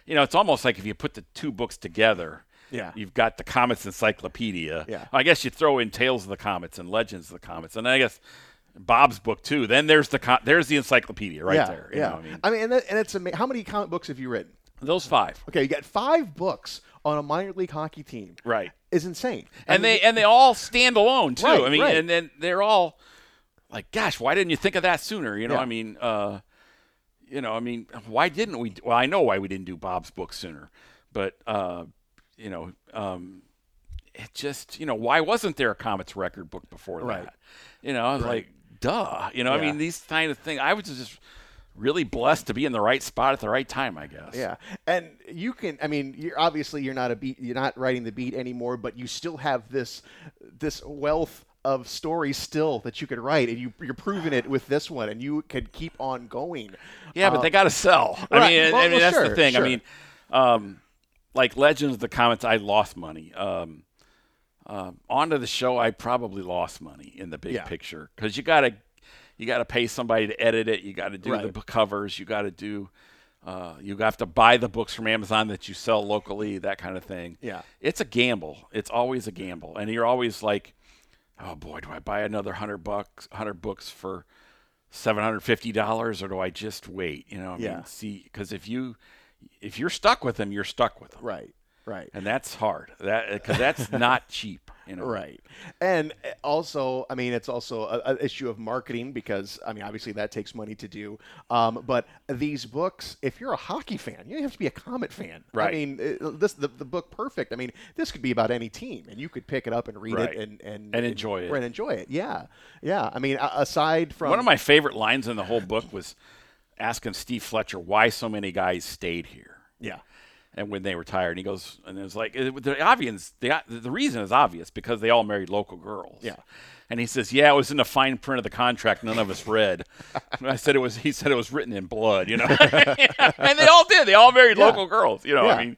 You know, it's almost like if you put the two books together. Yeah. You've got the Komets Encyclopedia. Yeah. I guess you throw in Tales of the Komets and Legends of the Komets, and I guess Bob's book too. Then there's the co- there's the encyclopedia right yeah. there. You yeah. know what I mean, I mean, and, that, and it's ama- how many comic books have you written? those five, Okay, you got five books on a minor league hockey team. right? Is insane. I And mean, they and they all stand alone too. Right, I mean, right. and then they're all like, gosh, why didn't you think of that sooner? You know, Yeah. I mean, uh, you know, I mean, why didn't we? Well, I know why we didn't do Bob's book sooner, but uh, you know, um, it just, you know, why wasn't there a Komets record book before Right. that? You know, I was like, duh. You know, I mean, these kind of things. I was just really blessed to be in the right spot at the right time. I guess. Yeah, and you can. I mean, you're obviously you're not a beat. You're not writing the beat anymore, but you still have this this wealth of stories still that you could write, and you you're proving it with this one, and you could keep on going. Yeah, but they got to sell. I right. mean, I- Well, I mean well, that's sure, the thing. sure. I mean, um, like Legends of the Komets, I lost money. Um, um, onto the show, I probably lost money in the big Yeah. picture because you got to you got to pay somebody to edit it. You got to do the Right. book covers. You got to do. Uh, you have to buy the books from Amazon that you sell locally, that kind of thing. Yeah. it's a gamble. It's always a gamble, and you're always like, "Oh boy, do I buy another hundred bucks, hundred books for seven hundred fifty dollars, or do I just wait?" You know, I Yeah. mean, see, because if you if you're stuck with them, you're stuck with them, Right, right, and that's hard. That because that's not cheap. You know, right. And uh, also, I mean, it's also an issue of marketing because I mean, obviously that takes money to do. Um, but these books, if you're a hockey fan, you don't have to be a Komet fan. Right. I mean, uh, this the, the book perfect. I mean, this could be about any team, and you could pick it up and read Right. it and and And enjoy it. and enjoy it. Yeah, yeah. I mean, aside from One of my favorite lines in the whole book was asking Steve Fletcher why so many guys stayed here. yeah. And when they retired. And he goes, and it's like it, the obvious. The the reason is obvious because they all married local girls. Yeah. And he says, "Yeah, it was in the fine print of the contract. None of us read." I said it was. He said it was written in blood. You know, and they all did. They all married Yeah. local girls. You know, Yeah. I mean,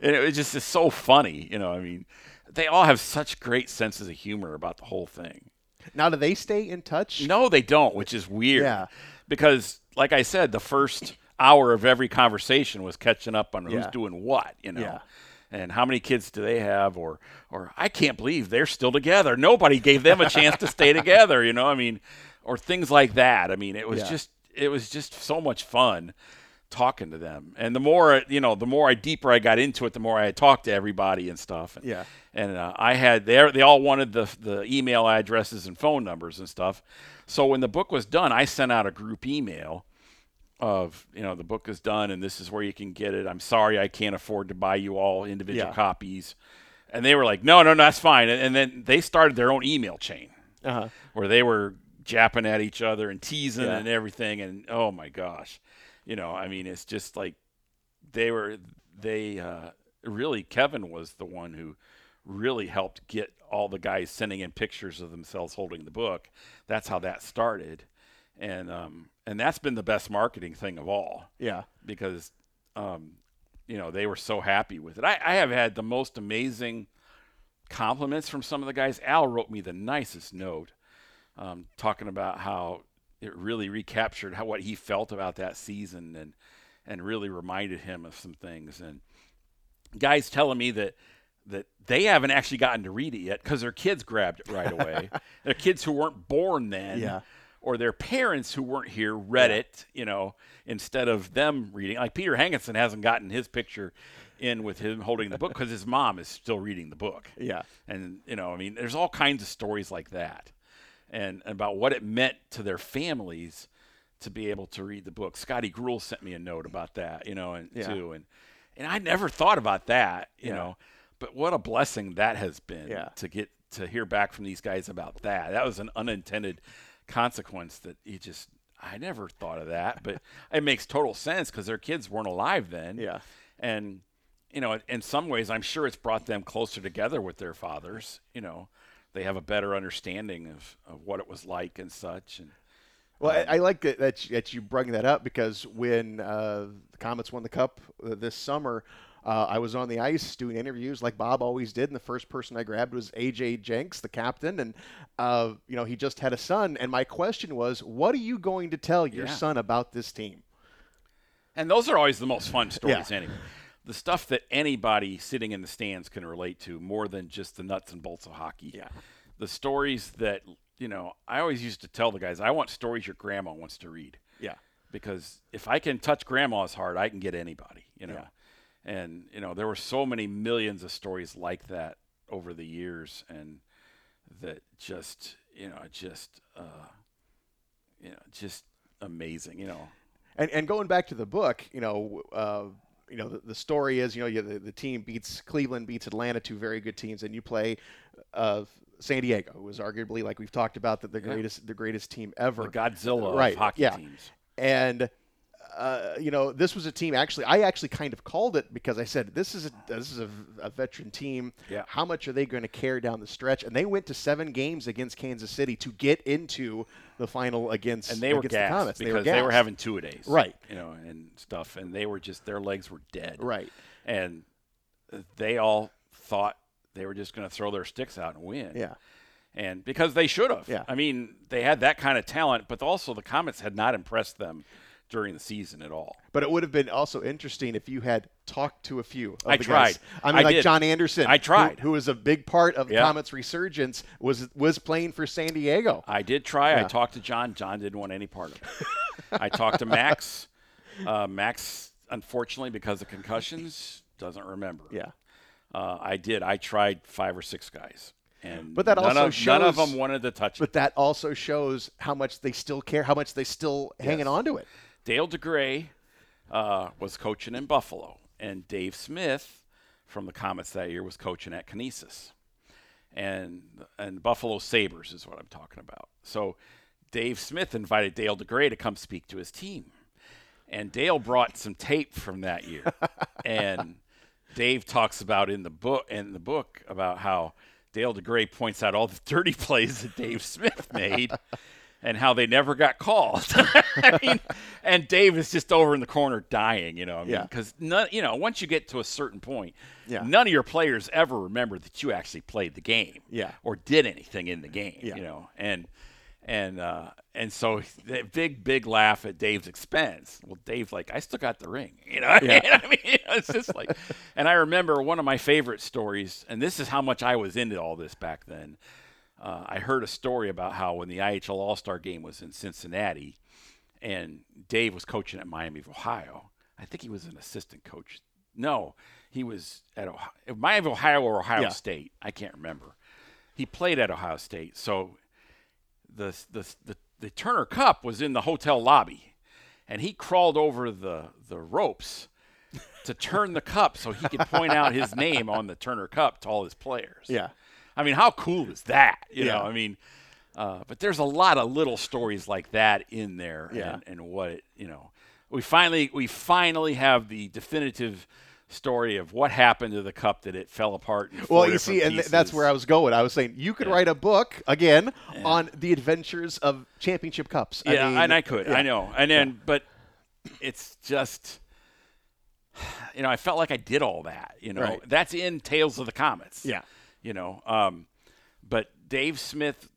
and it was just it's so funny. You know, I mean, they all have such great senses of humor about the whole thing. Now, do they stay in touch? No, they don't, which is weird. Yeah. Because, like I said, the first hour of every conversation was catching up on who's Yeah. doing what, you know. Yeah. And how many kids do they have, or, or I can't believe they're still together. Nobody gave them a chance to stay together, you know. I mean, or things like that. I mean, it was Yeah. just, it was just so much fun talking to them. And the more, you know, the more I deeper I got into it, the more I talked to everybody and stuff. And, Yeah. And uh, I had they they all wanted the the email addresses and phone numbers and stuff. So when the book was done, I sent out a group email of you know the book is done and this is where you can get it. I'm sorry I can't afford to buy you all individual Yeah. copies. And they were like, no, no, no, that's fine. And, and then they started their own email chain Uh-huh. where they were japping at each other and teasing Yeah. and everything. And oh my gosh, you know, I mean, it's just like they were, they uh, really, Kevin was the one who really helped get all the guys sending in pictures of themselves holding the book. That's how that started. And, um, and that's been the best marketing thing of all Yeah. because um, you know they were so happy with it. I, I have had the most amazing compliments from some of the guys. Al wrote me the nicest note, um, talking about how it really recaptured how what he felt about that season and and really reminded him of some things. And guys telling me that that they haven't actually gotten to read it yet because their kids grabbed it right away. their kids who weren't born then Yeah. Or their parents who weren't here read Yeah. it, you know, instead of them reading. Like Peter Hankinson hasn't gotten his picture in with him holding the book because his mom is still reading the book. Yeah. And, you know, I mean, there's all kinds of stories like that and about what it meant to their families to be able to read the book. Scotty Gruhl sent me a note about that, you know, and Yeah. too. And, and I never thought about that, you Yeah. know, but what a blessing that has been Yeah. to get to hear back from these guys about that. That was an unintended consequence that you just I never thought of that, but it makes total sense because their kids weren't alive then. Yeah. and you know, in some ways, I'm sure it's brought them closer together with their fathers. You know, they have a better understanding of, of what it was like and such. And Well, I, I like that, that you- that you bring that up because when uh, the Komets won the Cup uh, this summer, uh, I was on the ice doing interviews like Bob always did, and the first person I grabbed was AJ Jenks, the captain, and uh, you know he just had a son. And my question was, what are you going to tell your Yeah. son about this team? And those are always the most fun stories, Yeah. anyway. The stuff that anybody sitting in the stands can relate to more than just the nuts and bolts of hockey. Yeah. The stories that, you know, I always used to tell the guys, I want stories your grandma wants to read. Yeah, Because if I can touch grandma's heart, I can get anybody, you know. Yeah. And, you know, there were so many millions of stories like that over the years and that just, you know, just, uh, you know, just amazing, you know. and and going back to the book, you know. Uh, you know the, the story is you know you, the, the team beats Cleveland beats Atlanta two very good teams and you play uh, San Diego who is arguably like we've talked about the, the Yeah. greatest the greatest team ever The Godzilla Right, of hockey yeah. teams. and uh, you know this was a team actually I actually kind of called it because I said this is a, this is a, a veteran team Yeah. how much are they going to care down the stretch and they went to seven games against Kansas City to get into the final against and they were against the gassed Komets because they were, gassed. having two a days, Right. You know, and stuff, and they were just their legs were dead, right And they all thought they were just going to throw their sticks out and win, yeah And because they should have, Yeah. I mean, they had that kind of talent, but also the Komets had not impressed them during the season at all. But it would have been also interesting if you had talked to a few. Of I the tried. Guys. I mean, I like did. John Anderson. I tried. Who, was a big part of the Yeah. Komets' resurgence. Was was playing for San Diego. I did try. Yeah. I talked to John. John didn't want any part of it. I talked to Max. Uh, Max, unfortunately, because of concussions, doesn't remember. Yeah. Uh, I did. I tried five or six guys, and But that none also of, none of shows- them wanted to touch it. But that also shows how much they still care, how much they still hanging Yes. on to it. Dale DeGray uh, was coaching in Buffalo, and Dave Smith from the Komets that year was coaching at Canisius, and and Buffalo Sabres is what I'm talking about. So Dave Smith invited Dale DeGray to come speak to his team, and Dale brought some tape from that year, and Dave talks about in the book in the book about how Dale DeGray points out all the dirty plays that Dave Smith made. And how they never got called. I mean, and Dave is just over in the corner dying, you know. I mean, Yeah. because none, you know, once you get to a certain point, Yeah. none of your players ever remember that you actually played the game, Yeah. or did anything in the game, Yeah. you know. And and uh, and so big big laugh at Dave's expense. Well, Dave's like, I still got the ring, you know. Yeah. I mean, it's just like, and I remember one of my favorite stories, and this is how much I was into all this back then. Uh, I heard a story about how when the IHL All Star game was in Cincinnati, and Dave was coaching at Miami of Ohio. I think he was an assistant coach. No, he was at Ohio, might have Ohio or Ohio Yeah. State. I can't remember. He played at Ohio State, so the the the, the Turner Cup was in the hotel lobby, and he crawled over the the ropes to turn the cup so he could point out his name on the Turner Cup to all his players. Yeah. I mean, how cool is that? You Yeah. know, I mean, uh, but there's a lot of little stories like that in there, Yeah. and, and what it, you know, we finally we finally have the definitive story of what happened to the cup that it fell apart. Well, you see, and th- that's where I was going. I was saying you could write a book again on the adventures of championship cups. Yeah, mean, and I could, yeah. I know, and then, but it's just, you know, I felt like I did all that. You know, Right. that's in Tales of the Komets. Yeah. You know, um, but Dave Smith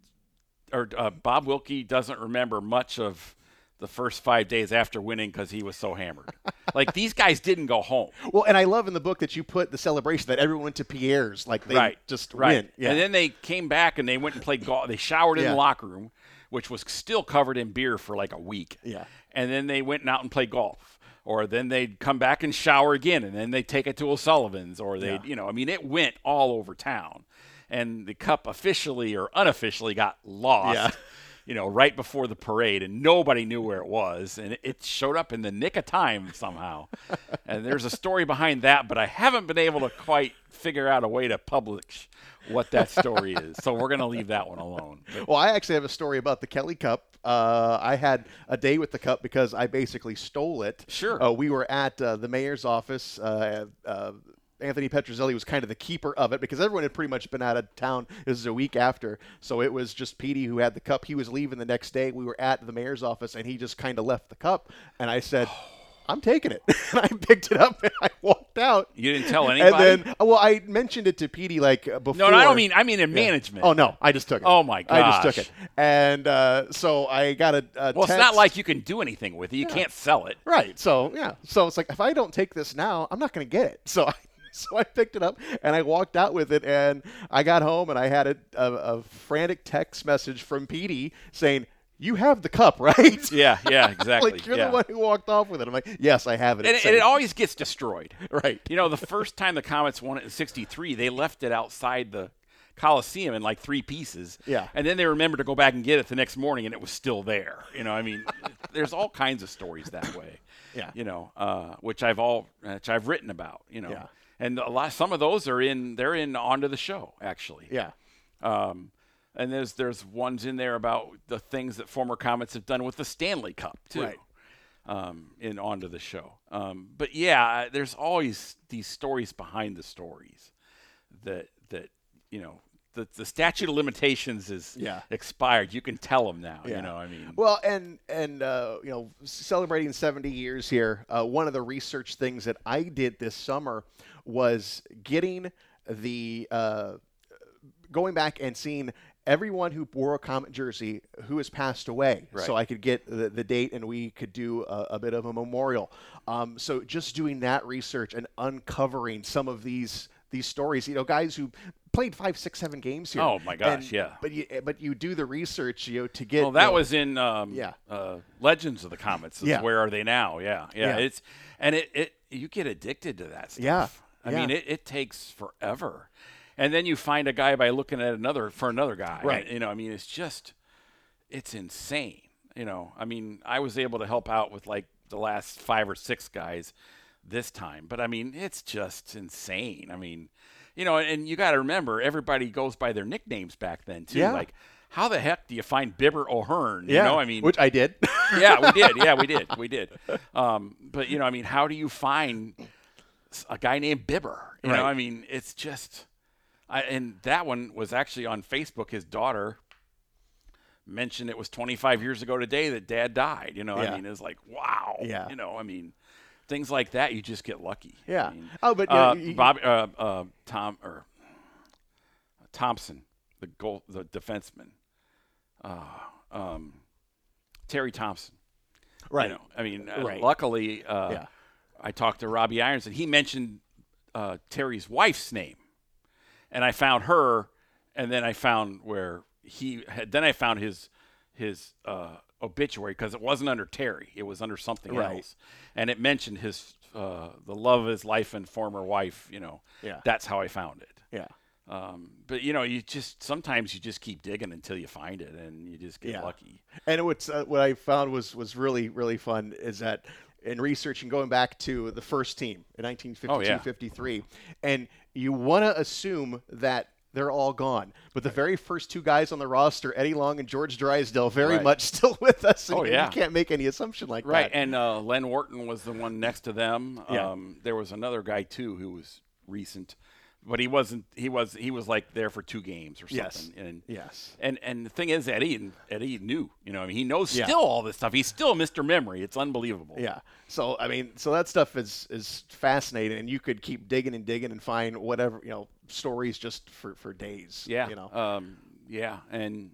or uh, Bob Wilkie doesn't remember much of the first five days after winning because he was so hammered. like these guys didn't go home. Well, and I love in the book that you put the celebration that everyone went to Pierre's, like they right. just right. win. Yeah. And then they came back and they went and played golf. They showered in the locker room, which was still covered in beer for like a week. Yeah. And then they went out and played golf. Or then they'd come back and shower again, and then they'd take it to O'Sullivan's, or they'd, Yeah. you know, I mean, it went all over town. And the cup officially or unofficially got lost, Yeah. you know, right before the parade, and nobody knew where it was. And it- showed up in the nick of time somehow. and there's a story behind that, but I haven't been able to quite figure out a way to publish what that story is. So we're going to leave that one alone. But Well, I actually have a story about the Kelly Cup. Uh, I had a day with the cup because I basically stole it. Sure. Uh, we were at uh, the mayor's office. Uh, uh, Anthony Petruzzelli was kind of the keeper of it because everyone had pretty much been out of town. This is a week after, so it was just Petey who had the cup. He was leaving the next day. We were at the mayor's office, and he just kind of left the cup. And I said, "I'm taking it." and I picked it up and I walked out. you didn't tell anybody? And then, well, I mentioned it to Petey like uh, before. no, no, I don't mean, I mean in management. Oh no, I just took it. Oh, my god, I just took it, and uh, so I got a, a Well, it's not like you can do anything with it. You can't sell it. right. So yeah, so it's like if I don't take this now, I'm not going to get it. So I, so I picked it up and I walked out with it, and I got home and I had a, a, a frantic text message from Petey saying. You have the cup, right? Yeah, yeah, exactly. like you're yeah. the one who walked off with it. I'm like, yes, I have it. and, it- and it always gets destroyed. Right. You know, the first time the Komets won it in '63, they left it outside the Coliseum in like three pieces. Yeah. And then they remembered to go back and get it the next morning, and it was still there. You know, I mean, there's all kinds of stories that way. Yeah. You know, uh, which I've all, which I've written about. You know. Yeah. And a lot, some of those are in, they're in onto the show actually. yeah. Um, and there's there's ones in there about the things that former Komets have done with the Stanley Cup too. Right. Um, in onto the show. Um, but yeah, there's always these stories behind the stories that that you know the the statute of limitations is Yeah. expired. You can tell them now. Yeah. You know, I mean, Well, and and uh, you know, celebrating 70 years here, uh, one of the research things that I did this summer was getting the uh, going back and seeing everyone who wore a Komet jersey who has passed away, so I could get the, the date and we could do a, a bit of a memorial. Um, so just doing that research and uncovering some of these these stories, you know, guys who played five, six, seven games here. Oh, my gosh, and- yeah. But you but you do the research, you know, to get. well, that you know, was in um, Yeah. uh, Legends of the Komets. Yeah. Where are they now? Yeah, yeah. Yeah. It's and it, it you get addicted to that stuff. Yeah, I yeah. mean, it, it takes forever, and then you find a guy by looking at another for another guy. Right. You know, I mean, it's just it's insane. You know, I mean, I was able to help out with like the last five or six guys this time, but I mean, it's just insane. I mean, you know, and you got to remember everybody goes by their nicknames back then too. Yeah. Like, how the heck do you find Bibber O'Hearn? yeah, You know, I mean, which I did. yeah, we did. Yeah, we did. We did. Um, but you know, I mean, how do you find a guy named Bibber? You Right. know, I mean, it's just. I, and that one was actually on Facebook. His daughter mentioned it was 25 years ago today that Dad died. You know, Yeah. I mean, it's like wow. Yeah. You know, I mean, things like that you just get lucky. I Yeah. mean, Oh, but, uh, you- Bob, uh, uh, Tom or Thompson, the goal, the defenseman. Uh, um, Terry Thompson. right. You know, I mean, uh, Right. luckily, uh, Yeah. I talked to Robbie Irons, and he mentioned uh, Terry's wife's name, and I found her, and then I found where he had. Then I found his his uh, obituary because it wasn't under Terry, it was under something Right. else, and it mentioned his uh, the love of his life and former wife. You know, Yeah. that's how I found it. Yeah. Um, but you know, you just sometimes you just keep digging until you find it, and you just get Yeah. lucky. And what's uh, what I found was was really really fun is that in researching going back to the first team in 1952 Oh, yeah. 53 and you want to assume that they're all gone but the very first two guys on the roster Eddie Long and George Drysdale very Right. much still with us Oh, you- yeah. you can't make any assumption like Right, that and uh, Len Wharton was the one next to them. Yeah. Um, there was another guy too who was recent, but he wasn't. He was he was like there for two games or Yes. something. And yes and and the thing is, Eddie Eddie knew. You know, I mean, he knows Yeah. still all this stuff. He's still Mr. Memory. It's unbelievable. Yeah. So I mean, so that stuff is is fascinating, and you could keep digging and digging and find whatever you know stories just for for days. Yeah. You know. Um, yeah, and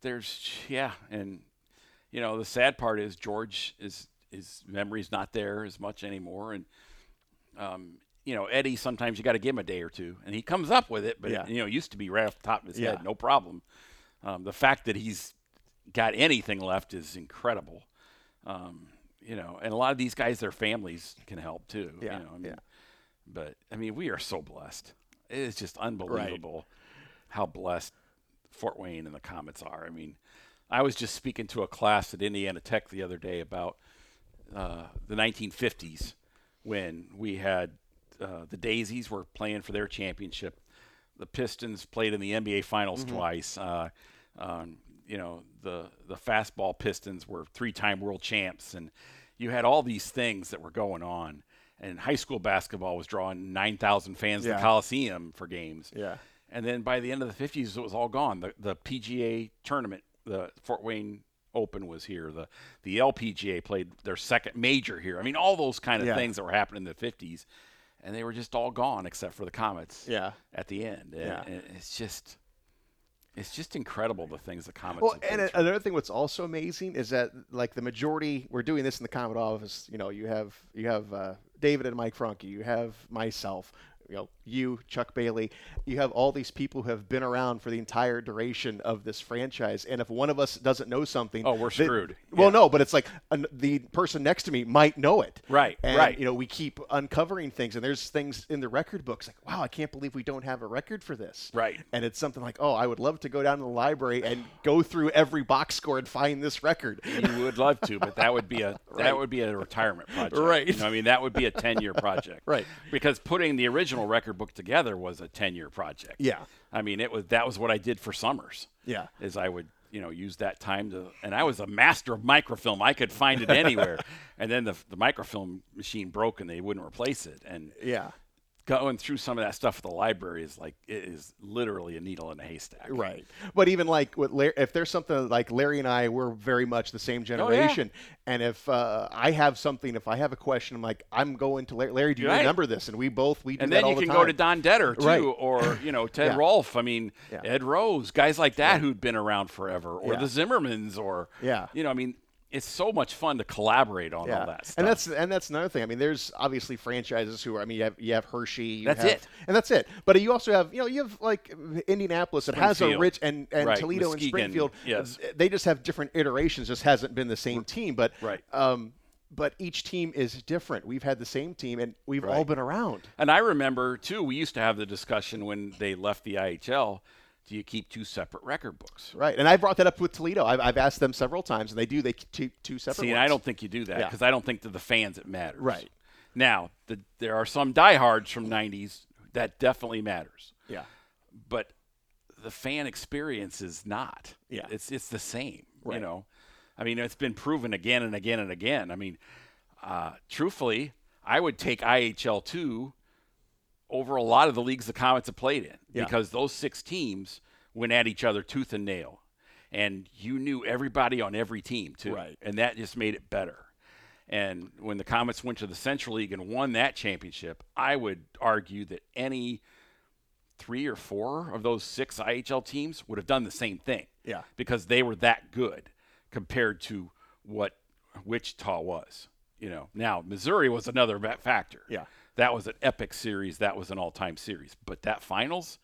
there's yeah, and you know the sad part is George is his memory's not there as much anymore, and um, you know Eddie sometimes you got to give him a day or two, and he comes up with it, but Yeah. you know it used to be right off the top of his Yeah. head, no problem. Um, the fact that he's got anything left is incredible. Um, you know, and a lot of these guys, their families can help too. Yeah, You know, I mean, yeah. But I mean, we are so blessed. It is just unbelievable how blessed Fort Wayne and the Komets are. I mean, I was just speaking to a class at Indiana Tech the other day about uh, the 1950s when we had uh, the Daisies were playing for their championship. The Pistons played in the NBA Finals twice. Uh, um, you know, the the fastball Pistons were three-time world champs, and you had all these things that were going on. And high school basketball was drawing 9,000 fans to the Coliseum for games. Yeah. And then by the end of the 50s, it was all gone. The, the PGA tournament, the Fort Wayne Open was here. The the LPGA played their second major here. I mean, all those kind of Yeah. things that were happening in the 50s, and they were just all gone except for the Komets. Yeah. At the end, and, Yeah. and it's just it's just incredible the things the Komets. Well, have been and through. another thing what's also amazing is that like the majority we're doing this in the Komet office. You know, you have you have uh, David and Mike Franke, you have myself, you know, you Chuck Bailey, you have all these people who have been around for the entire duration of this franchise. And if one of us doesn't know something, Oh, we're they- screwed. Well, Yeah. no, but it's like an, the person next to me might know it. Right, And, right. You know, we keep uncovering things, and there's things in the record books like, wow, I can't believe we don't have a record for this. Right. And it's something like, oh, I would love to go down to the library and go through every box score and find this record. you would love to, but that would be a that would be a retirement project. Right. You know, I mean, that would be a ten year project. Right. Because putting the original record book together was a ten year project. Yeah. I mean, it was that was what I did for summers. Yeah. Is I would you know use that time to, and I was a master of microfilm. I could find it anywhere, and then the the microfilm machine broke and they wouldn't replace it, and Yeah. Going through some of that stuff at the library is like it is literally a needle in a haystack. Right. But even like with Larry, if there's something like Larry and I, we're very much the same Oh, generation. And if uh, I have something, if I have a question, I'm like, I'm going to Larry. Larry, do you Right. remember this? And we both we do and then you the can time. go to Don Detter too, Right. or you know Ted Yeah. Rolfe. I mean Yeah. Ed Rose, guys like that who'd been around forever, or Yeah. the Zimmermans, or Yeah. you know, I mean, it's so much fun to collaborate on all that stuff. And that's and that's another thing. I mean, there's obviously franchises who are. I mean, you have you have Hershey. You That's have- it. and that's it. But you also have you know you have like Indianapolis that has a rich and and Right, Toledo and Springfield. yes. they just have different iterations. Just hasn't been the same team. But Right. Um, but each team is different. We've had the same team, and we've all been around. and I remember too. We used to have the discussion when they left the IHL. Do you keep two separate record books? Right. And I brought that up with Toledo. I've, I've asked them several times, and they do. They keep two separate. See. I don't think you do that Yeah. because I don't think to the fans it matters. Right. Now, the, there are some diehards from '90s that definitely matters. Yeah. but the fan experience is not. Yeah. It's it's the same. Right. You know, I mean, it's been proven again and again and again. I mean, uh, truthfully, I would take IHL two over a lot of the leagues the Komets have played in Yeah. because those six teams went at each other tooth and nail, and you knew everybody on every team too, Right. and that just made it better. And when the Komets went to the Central League and won that championship, I would argue that any three or four of those six IHL teams would have done the same thing. Yeah. Because they were that good compared to what Wichita was. You know, now Missouri was another factor. Yeah. That was an epic series. That was an all-time series. But that finals,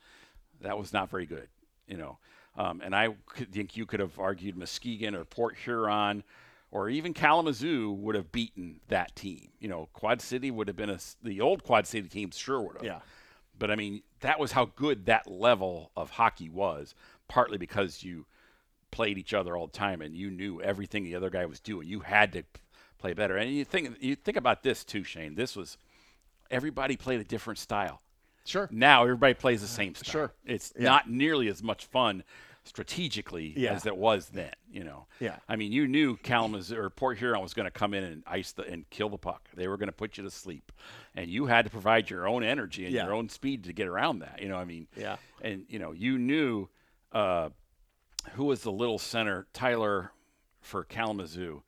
that was not very good. You know, Um, and I could think you could have argued Muskegon or Port Huron or even Kalamazoo would have beaten that team. You know, Quad City would have been a, the old Quad City team sure would have. Yeah. But I mean, that was how good that level of hockey was, partly because you played each other all the time and you knew everything the other guy was doing. You had to play better. And you think you think about this too, Shane. This was everybody played a different style. Sure. Now everybody plays the same style. Sure. It's Yeah. not nearly as much fun strategically Yeah. as it was then. You know. Yeah. I mean, you knew Kalamazoo or Port Huron was going to come in and ice the and kill the puck. They were going to put you to sleep, and you had to provide your own energy and Yeah. your own speed to get around that. You know, I mean. Yeah. And you know, you knew uh, who was the little center, Tyler, for Kalamazoo.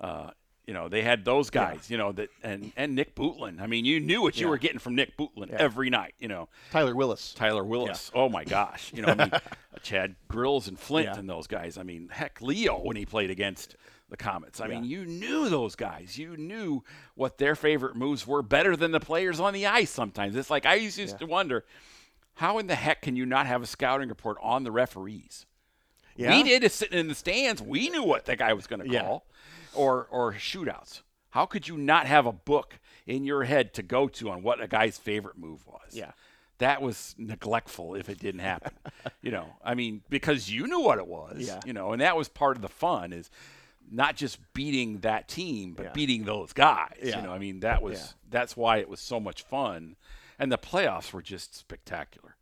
Uh, you know, they had those guys. You know that, and and Nick Bootlin. I mean, you knew what you Yeah. were getting from Nick Bootlin every night. You know, Tyler Willis. Tyler Willis. Oh my gosh. You know, I mean, Chad Grills and Flint Yeah. and those guys. I mean, heck, Leo when he played against the Komets. I mean, you knew those guys. You knew what their favorite moves were better than the players on the ice. Sometimes it's like I used to wonder, how in the heck can you not have a scouting report on the referees? Yeah. We did it sitting in the stands. We knew what the guy was going to Yeah. Or or shootouts. How could you not have a book in your head to go to on what a guy's favorite move was? Yeah. that was neglectful if it didn't happen. you know, I mean, because you knew what it was. Yeah. You know, and that was part of the fun is not just beating that team, but Yeah. beating those guys. Yeah. You know, I mean, that was Yeah. that's why it was so much fun, and the playoffs were just spectacular.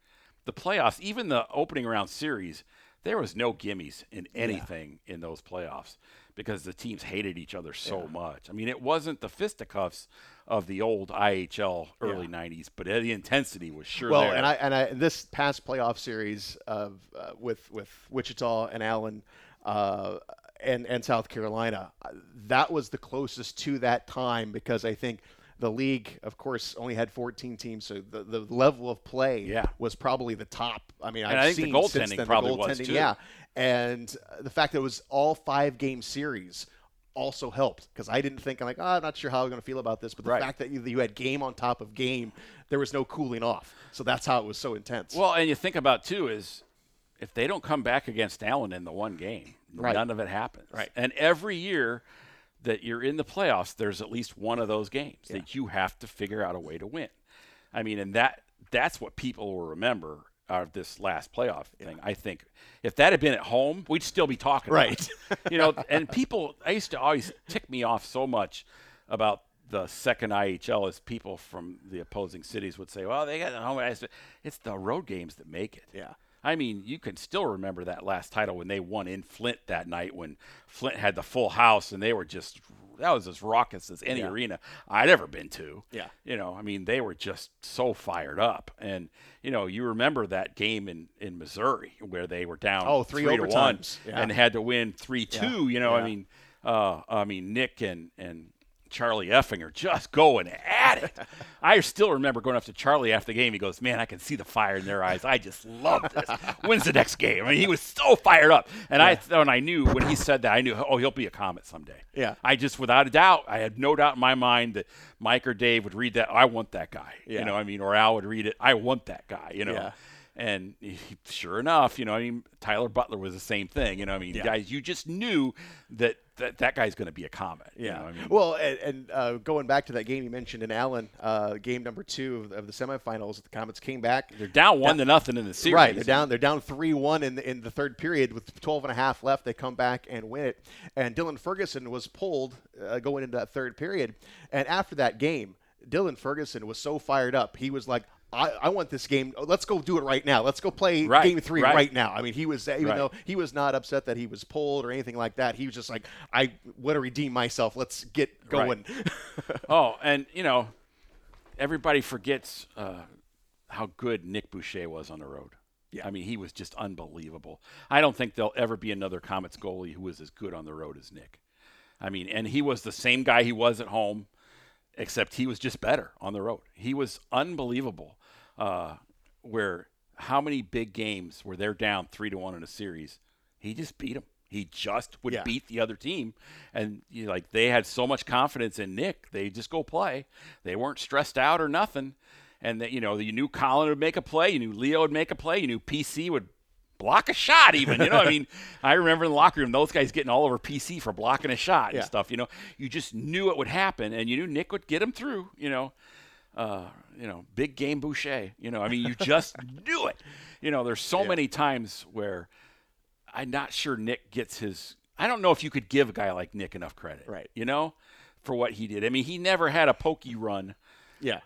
The playoffs, even the opening round series, there was no gimmies in anything in those playoffs because the teams hated each other so much. I mean, it wasn't the fisticuffs of the old IHL early '90s, but the intensity was sure Well, there. and I and I this past playoff series of uh, with with Wichita and Allen uh, and and South Carolina, uh, that was the closest to that time because I think the league, of course, only had 14 teams, so the, the level of play Yeah. was probably the top. I mean, And I've I think the seen since goaltending then, probably the was, goaltending, too. Yeah, and uh, the fact that it was all five game series also helped because I didn't think I'm like, oh, I'm not sure how I'm going to feel about this, but the Right. fact that you, you had game on top of game, there was no cooling off. So that's how it was so intense. Well, and you think about too is if they don't come back against Allen in the one game, Right. none of it happens. Right. And every year that you're in the playoffs, there's at least one of those games that you have to figure out a way to win. I mean, and that that's what people will remember out of this last playoff thing. I think if that had been at home, we'd still be talking about Right. it. you know, and people I used to always tick me off so much about the second IHL is people from the opposing cities would say, "Well, they got the home ice." It's the road games that make it. Yeah. I mean, you can still remember that last title when they won in Flint that night when Flint had the full house and they were just that was as raucous as any Yeah. arena I'd ever been to. Yeah. You know, I mean, they were just so fired up. And, you know, you remember that game in, in Missouri where they were down Oh, three to one. Yeah. and had to win three two. You know, I mean uh, I mean Nick and and Charlie Effinger just going at it. I still remember going up to Charlie after the game. He goes, "Man, I can see the fire in their eyes. I just love this. When's the next game?" I mean, he was so fired up, and I and I knew when he said that, I knew, oh, he'll be a Komet someday. Yeah. I just, without a doubt, I had no doubt in my mind that Mike or Dave would read that. I want that guy. Yeah. You know, I mean, or Al would read it. I want that guy. You know. Yeah. And he, sure enough, you know, I mean, Tyler Butler was the same thing. You know, I mean, Yeah. guys, you just knew that that, that guy's going to be a Komet. you Yeah. know, I mean, well, and, and uh, going back to that game you mentioned in Allen, uh, game number two of, of the semifinals, the Komets came back. they're down one to nothing in the series. Right, they're down. They're down three one in the, in the third period with 12 and a half left. They come back and win it. And Dylan Ferguson was pulled uh, going into that third period. And after that game, Dylan Ferguson was so fired up. He was like, I, I want this game. Let's go do it right now. Let's go play Right, game three right. right. now. I mean, he was even Right. though he was not upset that he was pulled or anything like that. He was just like, I want to redeem myself. Let's get going. Oh, and you know, everybody forgets uh, how good Nick Boucher was on the road. Yeah. I mean, he was just unbelievable. I don't think there'll ever be another Komets goalie who was as good on the road as Nick. I mean, and he was the same guy he was at home, except he was just better on the road. He was unbelievable. Uh, where how many big games where they're down three to one in a series, he just beat them. He just would Yeah. beat the other team, and you know, like they had so much confidence in Nick, they just go play. They weren't stressed out or nothing, and that you know you knew Colin would make a play, you knew Leo would make a play, you knew PC would block a shot even you know i mean i remember in the locker room those guys getting all over pc for blocking a shot and Yeah. stuff you know you just knew it would happen and you knew nick would get him through you know uh, you know big game boucher you know i mean you just do it you know there's so Yeah. many times where i'm not sure nick gets his i don't know if you could give a guy like nick enough credit Right. you know for what he did i mean he never had a pokey run Yeah.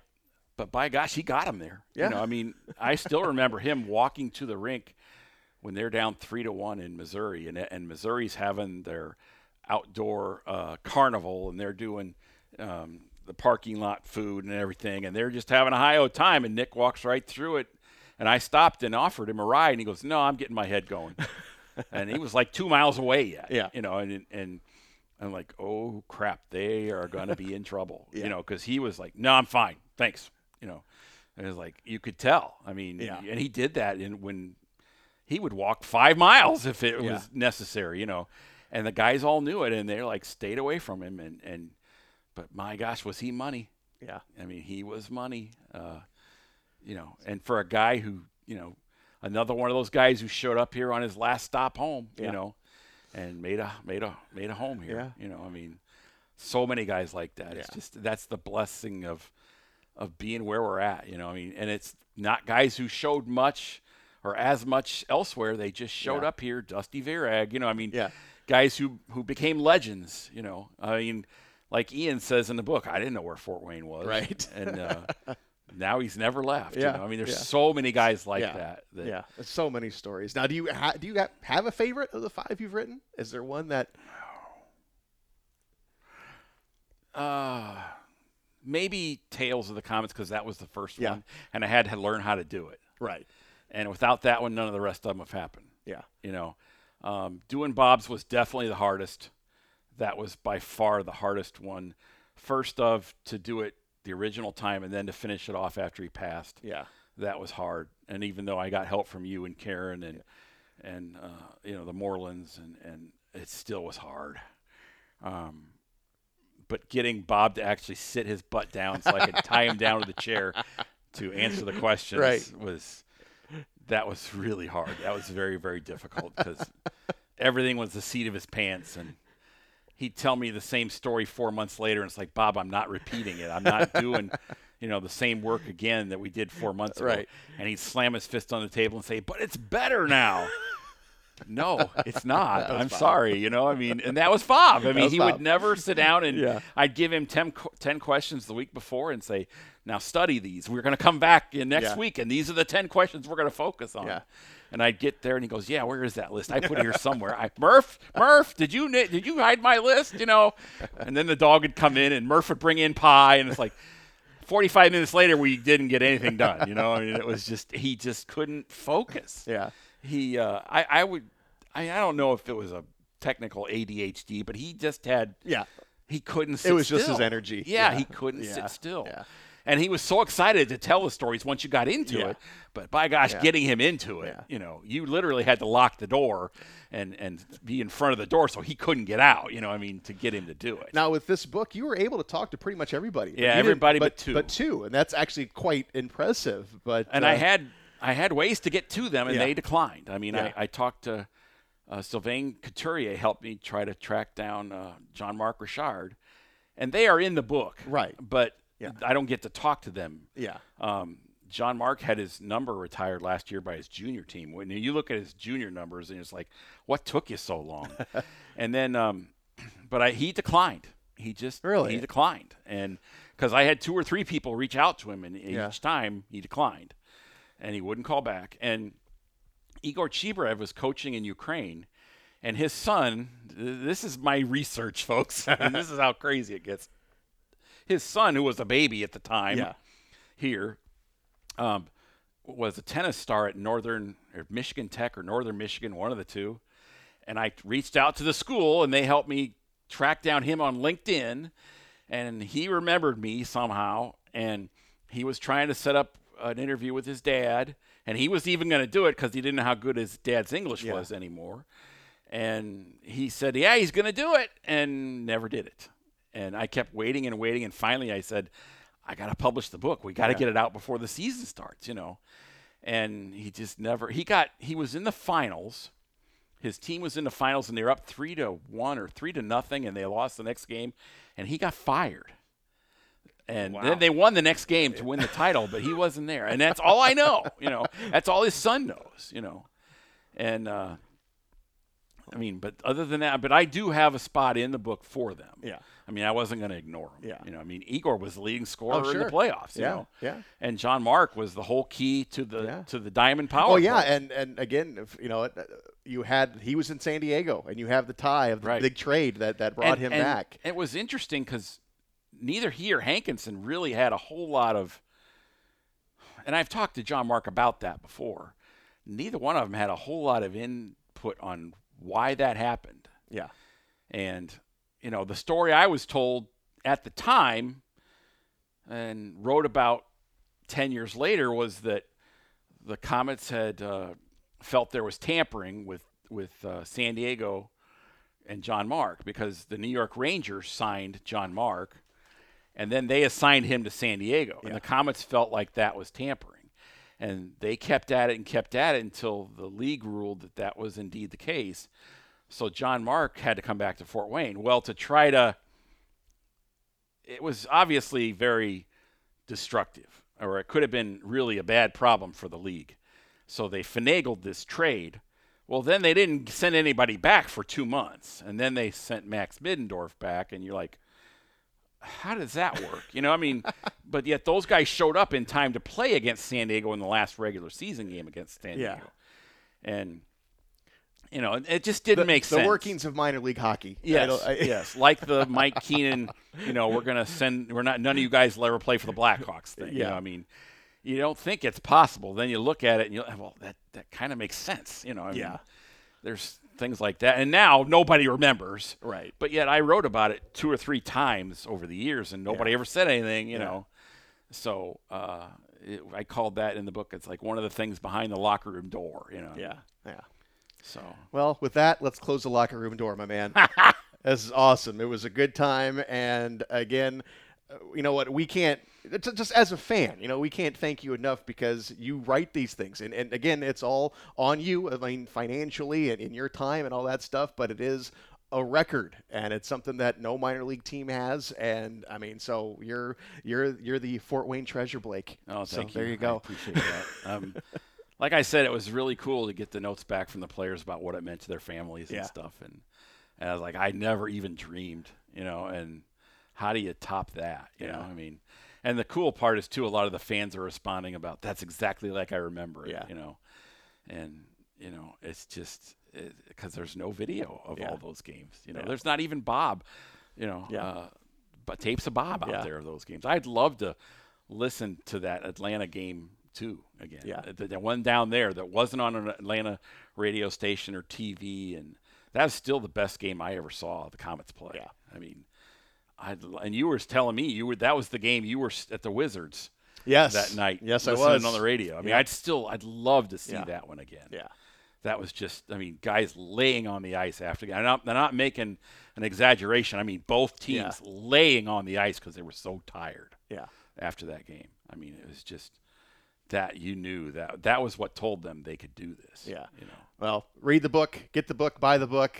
but by gosh, he got him there. Yeah. You know, I mean, I still remember him walking to the rink when they're down three to one in Missouri, and and Missouri's having their outdoor uh, carnival, and they're doing um, the parking lot food and everything, and they're just having a high old time. And Nick walks right through it, and I stopped and offered him a ride, and he goes, "No, I'm getting my head going," and he was like two miles away yet. Yeah. you know, and and. I'm like, oh crap, they are gonna be in trouble, Yeah. you know, because he was like, no, I'm fine, thanks, you know, and it was like you could tell. I mean, Yeah. and he did that and when he would walk five miles if it Yeah. was necessary, you know, and the guys all knew it, and they like stayed away from him, and and but my gosh, was he money? Yeah. I mean, he was money, uh, you know, and for a guy who, you know, another one of those guys who showed up here on his last stop home, Yeah. you know, and made a made a made a home here. Yeah. You know, I mean, so many guys like that. Yeah. It's just that's the blessing of of being where we're at. You know, I mean, and it's not guys who showed much or as much elsewhere. They just showed Yeah. up here. Dusty Virag, you know, I mean, Yeah. guys who who became legends. You know, I mean, like Ian says in the book, I didn't know where Fort Wayne was. Right. and uh, now he's never left. Yeah, You know? I mean, there's yeah. so many guys like Yeah, that. that Yeah, there's so many stories. Now, do you ha- do you ha- have a favorite of the five you've written? Is there one that? Uh, maybe Tales of the Komets because that was the first Yeah. one, and I had to learn how to do it. Right. And without that one, none of the rest of them have happened. Yeah. You know, um, doing Bob's was definitely the hardest. That was by far the hardest one. First of to do it the original time, and then to finish it off after he passed. Yeah. That was hard. And even though I got help from you and Karen and and uh, you know the Morelands, and and it still was hard. Um, but getting Bob to actually sit his butt down so I could tie him down to the chair to answer the questions Right. was that was really hard. That was very very difficult because everything was the seat of his pants and he'd tell me the same story 4 months later and it's like Bob I'm not repeating it. I'm not doing you know the same work again that we did 4 months ago. Right. And he'd slam his fist on the table and say, "But it's better now." no, it's not. I'm Bob. sorry, you know. I mean, and that was Bob. I mean, he Bob. would never sit down and Yeah. I'd give him 10, 10 questions the week before and say, now study these. We're going to come back in next Yeah. week, and these are the 10 questions we're going to focus on. Yeah. And I'd get there, and he goes, "Yeah, where is that list? I put it here somewhere." I, Murph, Murph, did you did you hide my list? You know? And then the dog would come in, and Murph would bring in pie, and it's like, forty-five minutes later, we didn't get anything done. You know? I mean, it was just he just couldn't focus Yeah. he uh, I, I would I, I don't know if it was a technical ADHD, but he just had Yeah. he couldn't sit was just his energy. Yeah, Yeah. he couldn't Yeah. sit still. Yeah. And he was so excited to tell the stories once you got into Yeah. it. But by gosh, Yeah. getting him into it, Yeah. you know, you literally had to lock the door and and be in front of the door so he couldn't get out, you know, I mean, to get him to do it. Now with this book, you were able to talk to pretty much everybody. Yeah, everybody but two. But two, and that's actually quite impressive. But and uh, I had I had ways to get to them, and they declined. I mean. I, I talked to uh, Sylvain Couturier helped me try to track down uh, Jean-Marc Richard, and they are in the book, Right. But Yeah. I don't get to talk to them. yeah, Um, Jean-Marc had his number retired last year by his junior team. When you look at his junior numbers, and it's like, what took you so long? and then, um, but I, he declined. He just Really? he declined, and because I had two or three people reach out to him, and Yeah. each time he declined, and he wouldn't call back. And Igor Chibirev was coaching in Ukraine, and his son. This is my research, folks, and this is how crazy it gets. His son, who was a baby at the time, Yeah. here, um, was a tennis star at Northern or Michigan Tech or Northern Michigan, one of the two. And I reached out to the school, and they helped me track down him on LinkedIn. And he remembered me somehow, and he was trying to set up an interview with his dad. And he was even going to do it because he didn't know how good his dad's English Yeah. was anymore. And he said, Yeah, he's going to do it, and never did it. And I kept waiting and waiting. And finally, I said, I got to publish the book. We got to Yeah. get it out before the season starts, you know. and he just never. He got. He was in the finals. His team was in the finals, and they were up three to one or three to nothing, and they lost the next game, and he got fired. And Wow. then they won the next game to win the title, but he wasn't there, and that's all I know. You know, that's all his son knows. You know, and uh, I mean, but other than that, but I do have a spot in the book for them. Yeah. I mean, I wasn't going to ignore him. Yeah. You know, I mean, Igor was the leading scorer Oh, in the playoffs. You Yeah, know? yeah. And Jean-Marc was the whole key to the Yeah. to the Diamond Power. Oh yeah, play. and and again, if, you know, you had he was in San Diego, and you have the tie of the Right. big trade that that brought And- him and back. It was interesting because neither he or Hankinson really had a whole lot of, and I've talked to Jean-Marc about that before. Neither one of them had a whole lot of input on why that happened. Yeah, And, you know, the story I was told at the time and wrote about 10 years later was that the Komets had uh, felt there was tampering with, with uh, San Diego and Jean-Marc because the New York Rangers signed Jean-Marc and then they assigned him to San Diego. And the Komets felt like that was tampering. And they kept at it and kept at it until the league ruled that that was indeed the case. So Jean-Marc had to come back to Fort Wayne. Well, to try to, it was obviously very destructive, or it could have been really a bad problem for the league. So they finagled this trade. Well, then they didn't send anybody back for two months, and then they sent Max Middendorf back, and you're like, how does that work? You know, I mean, but yet those guys showed up in time to play against San Diego in the last regular season game against San Yeah. Diego, and you know, it- just didn't the, make sense. the workings of minor league hockey. Yes, I- yes, like the Mike Keenan. You know, we're gonna send. We're not. None of you guys will ever play for the Blackhawks thing. You Yeah. know, I mean, you don't think it's possible. Then you look at it and you well, that that kind of makes sense. You know, I mean, Yeah. there's things like that, and now nobody remembers. Right. But yet, I wrote about it two or three times over the years, and nobody Yeah. ever said anything. You Yeah. know, so uh, it, I called that in the book. It's like one of the things behind the locker room door. You know. yeah, yeah. So Well, with that, let's close the locker room door, my man. this is awesome. It was a good time, and again, uh, you know what? We can't just as a fan, you know, we can't thank you enough because you write these things, and and again, it's all on you. I mean, financially and in your time and all that stuff, but it is a record and it's something that no minor league team has and i mean so you're you're you're the fort wayne treasure blake Oh, so thank there you I go appreciate that. Um, like I said, it was really cool to get the notes back from the players about what it meant to their families Yeah. and stuff. And, and I was like, I never even dreamed, you know. And how do you top that? You know, Yeah. I mean, and the cool part is too. A lot of the fans are responding about that's exactly like I remember it. Yeah. You know, and you know, it's just because there's no video of Yeah. all those games. You know, there's not even Bob. You know, Yeah. uh, but tapes of Bob out there of those games. I'd love to listen to that Atlanta game too again. Yeah. the, the one down there that wasn't on an Atlanta radio station or TV, and that was still the best game I ever saw the Komets play. Yeah. I mean, I and you were telling me you were that was the game you were at the Wizards yes that night. yes i was on the radio. I mean, Yeah. I'd still I'd love to see Yeah. that one again. yeah That was just, I mean, guys laying on the ice after. I'm not, they're not making an exaggeration. I mean, both teams laying on the ice because they were so tired yeah after that game. I mean, it was just that you knew that that was what told them they could do this. Yeah. you know. Well, read the book, get the book, buy the book,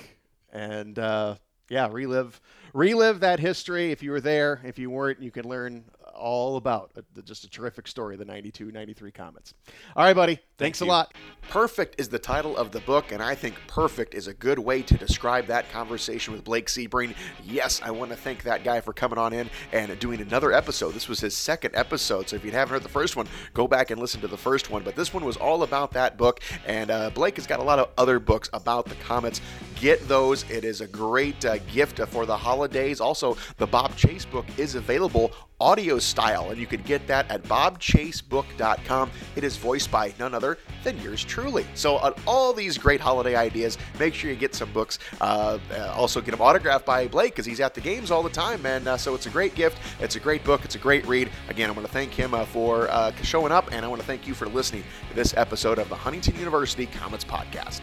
and uh, yeah, relive relive that history. If you were there, if you weren't, you can learn all about the- just a terrific story, the 92 93 Komets. All right, buddy. Thanks a lot. Perfect is the title of the book, and I think perfect is a good way to describe that conversation with Blake Sebring. Yes, I want to thank that guy for coming on in and doing another episode. This was his second episode, so if you haven't heard the first one, go back and listen to the first one. But this one was all about that book, and uh, Blake has got a lot of other books about the Komets. Get those. It is a great uh, gift for the holidays. Also, the Bob Chase book is available audio style, and you can get that at bobchasebook.com. It is voiced by none other than yours truly. So, on all these great holiday ideas, make sure you get some books. Uh, uh, also, get them autographed by Blake because he's at the games all the time, and uh, so it's a great gift. It's a great book. It's a great read. Again, I want to thank him uh, for uh, showing up, and I want to thank you for listening to this episode of the Huntington University Komets Podcast.